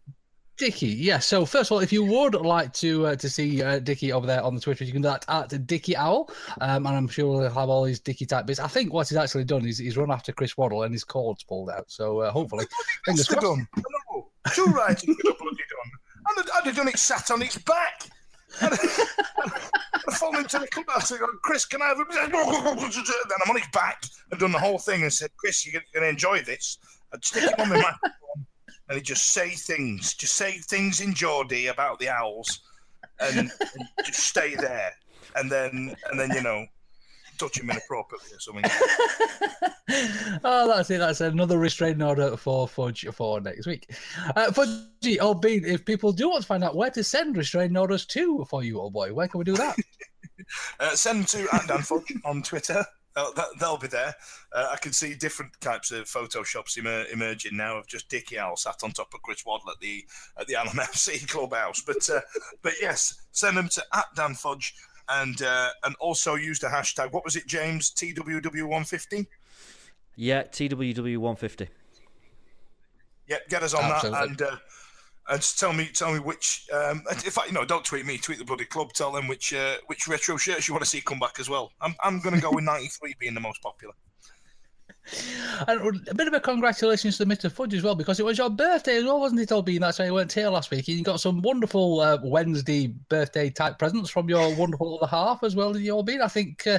[SPEAKER 2] Dicky. Yeah. So first of all, if you would like to uh, to see uh, Dicky over there on the Twitter, you can do that at Dicky Owl, um, and I'm sure he'll have all his Dicky type bits. I think what he's actually done is he's run after Chris Waddle and his cord's pulled out. So uh, hopefully, fingers crossed.
[SPEAKER 3] done. No, too right. Could have bloody done. I'd have, I'd have done it sat on its back. I'd I'd fallen into the clubhouse and gone, Chris, can I have a... Then I'm on his back and done the whole thing and said, Chris, you're going to enjoy this. I'd stick him on my microphone and he'd just say things, just say things in Geordie about the owls, and, and just stay there, and then and then you know, touch him inappropriately or something.
[SPEAKER 2] oh, that's it. That's another restraining order for Fudge for next week. Uh, Fudgy, oh, Bean, if people do want to find out where to send restraining orders to for you, old boy, where can we do that?
[SPEAKER 3] Uh, send them to Dan Fudge on Twitter. They'll, they'll be there. Uh, I can see different types of photoshops emer- emerging now of just Dickie Owl sat on top of Chris Waddle at the at the Hallam FC clubhouse. But uh, but yes, send them to at Dan Fudge and uh, and also use the hashtag. What was it, James? TWW150.
[SPEAKER 5] Yeah, TWW150.
[SPEAKER 3] Yep, get us on
[SPEAKER 2] Absolutely.
[SPEAKER 3] that and uh, and tell me tell me which. Um, in fact, you know, don't tweet me, tweet the bloody club. Tell them which uh, which retro shirts you want to see come back as well. I'm I'm going to go with 93 being the most popular.
[SPEAKER 2] And a bit of a congratulations to Mr. Fudge as well, because it was your birthday as well, wasn't it, Albie? That's why you weren't here last week. And you got some wonderful uh, Wednesday birthday type presents from your wonderful other half as well, you Albie. I think uh,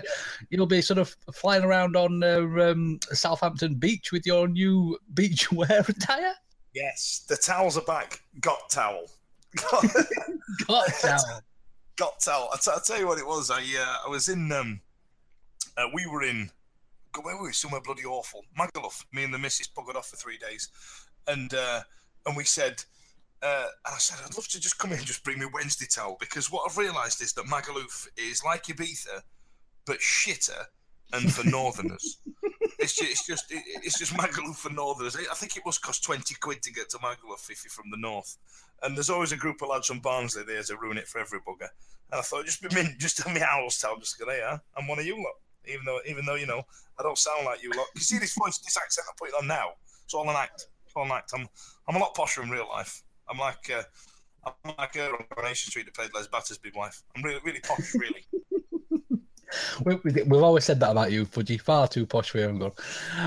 [SPEAKER 2] you'll be sort of flying around on uh, um, Southampton Beach with your new beach wear attire.
[SPEAKER 3] Yes, the towels are back. Got towel.
[SPEAKER 2] Got towel.
[SPEAKER 3] Got towel. I t- I'll tell you what it was. I uh, I was in. Um, uh, we were in. God, Where were we? Somewhere bloody awful. Magaluf. Me and the missus buggered off for three days, and uh, and we said. Uh, and I said, I'd love to just come in and just bring me Wednesday towel because what I've realised is that Magaluf is like Ibiza, but shitter and for northerners. It's just, it's just, it- it's just Magaluf for northerners. I think it must cost twenty quid to get to Magaluf if you're from the north. And there's always a group of lads from Barnsley there to ruin it for every bugger. And I thought, just be mint, just tell me Owl's tell, just go, huh? I'm one of you lot. Even though, even though you know, I don't sound like you lot. You see this voice, this accent I put it on now. It's all an act. It's all an act. I'm, I'm a lot posher in real life. I'm like, uh, I'm like her on Coronation Street that played Les Battersby wife. I'm really, really posh, really.
[SPEAKER 2] We, we've always said that about you, Fudgy. Far too posh for your own good.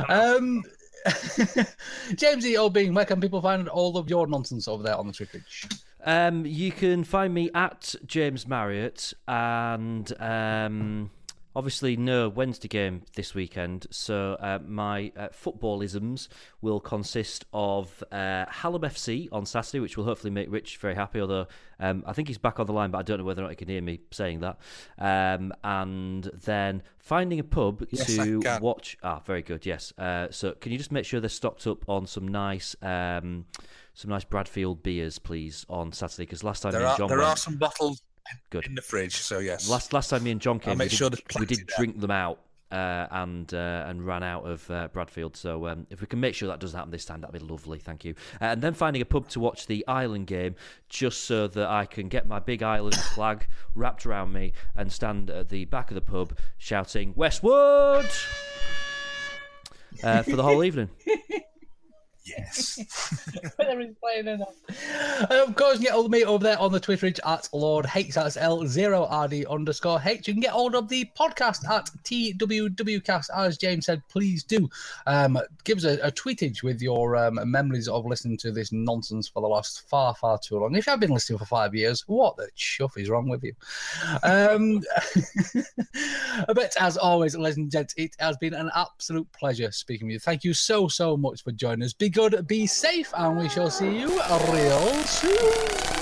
[SPEAKER 2] Um, James E. O'Bean, where can people find all of your nonsense over there on the Twitch?
[SPEAKER 5] Um, you can find me at James Marriott, and um, obviously no Wednesday game this weekend. So uh, my uh, footballisms will consist of uh, Hallam FC on Saturday, which will hopefully make Rich very happy. Although um, I think he's back on the line, but I don't know whether or not he can hear me saying that. Um, and then finding a pub
[SPEAKER 4] Yes,
[SPEAKER 5] to watch. Ah, very good. Yes. Uh, so can you just make sure they're stocked up on some nice. Um, some nice Bradfield beers, please, on Saturday. Because last time
[SPEAKER 4] There are
[SPEAKER 5] John
[SPEAKER 4] there
[SPEAKER 5] went,
[SPEAKER 4] are some bottles
[SPEAKER 5] Good.
[SPEAKER 4] in the fridge, so yes.
[SPEAKER 5] Last last time me and John came, we did,
[SPEAKER 4] there's
[SPEAKER 5] we did drink them out uh, and uh, and ran out of uh, Bradfield. So um, if we can make sure that doesn't happen this time, that'd be lovely. Thank you. Uh, and then finding a pub to watch the Ireland game, just so that I can get my big Ireland flag wrapped around me and stand at the back of the pub shouting Westwood uh, for the whole evening.
[SPEAKER 3] Yes.
[SPEAKER 2] Whether he's playing or not. And of course, you can get all the me over there on the Twitter at Lord H. That's L0RD underscore H. You can get hold of the podcast at TWWcast. As James said, please do um, give us a, a tweetage with your um, memories of listening to this nonsense for the last far, far too long. If you have been listening for five years, what the chuff is wrong with you? Um, but as always, ladies and gents, it has been an absolute pleasure speaking with you. Thank you so, so much for joining us. Be good, be safe, and we shall see you real soon.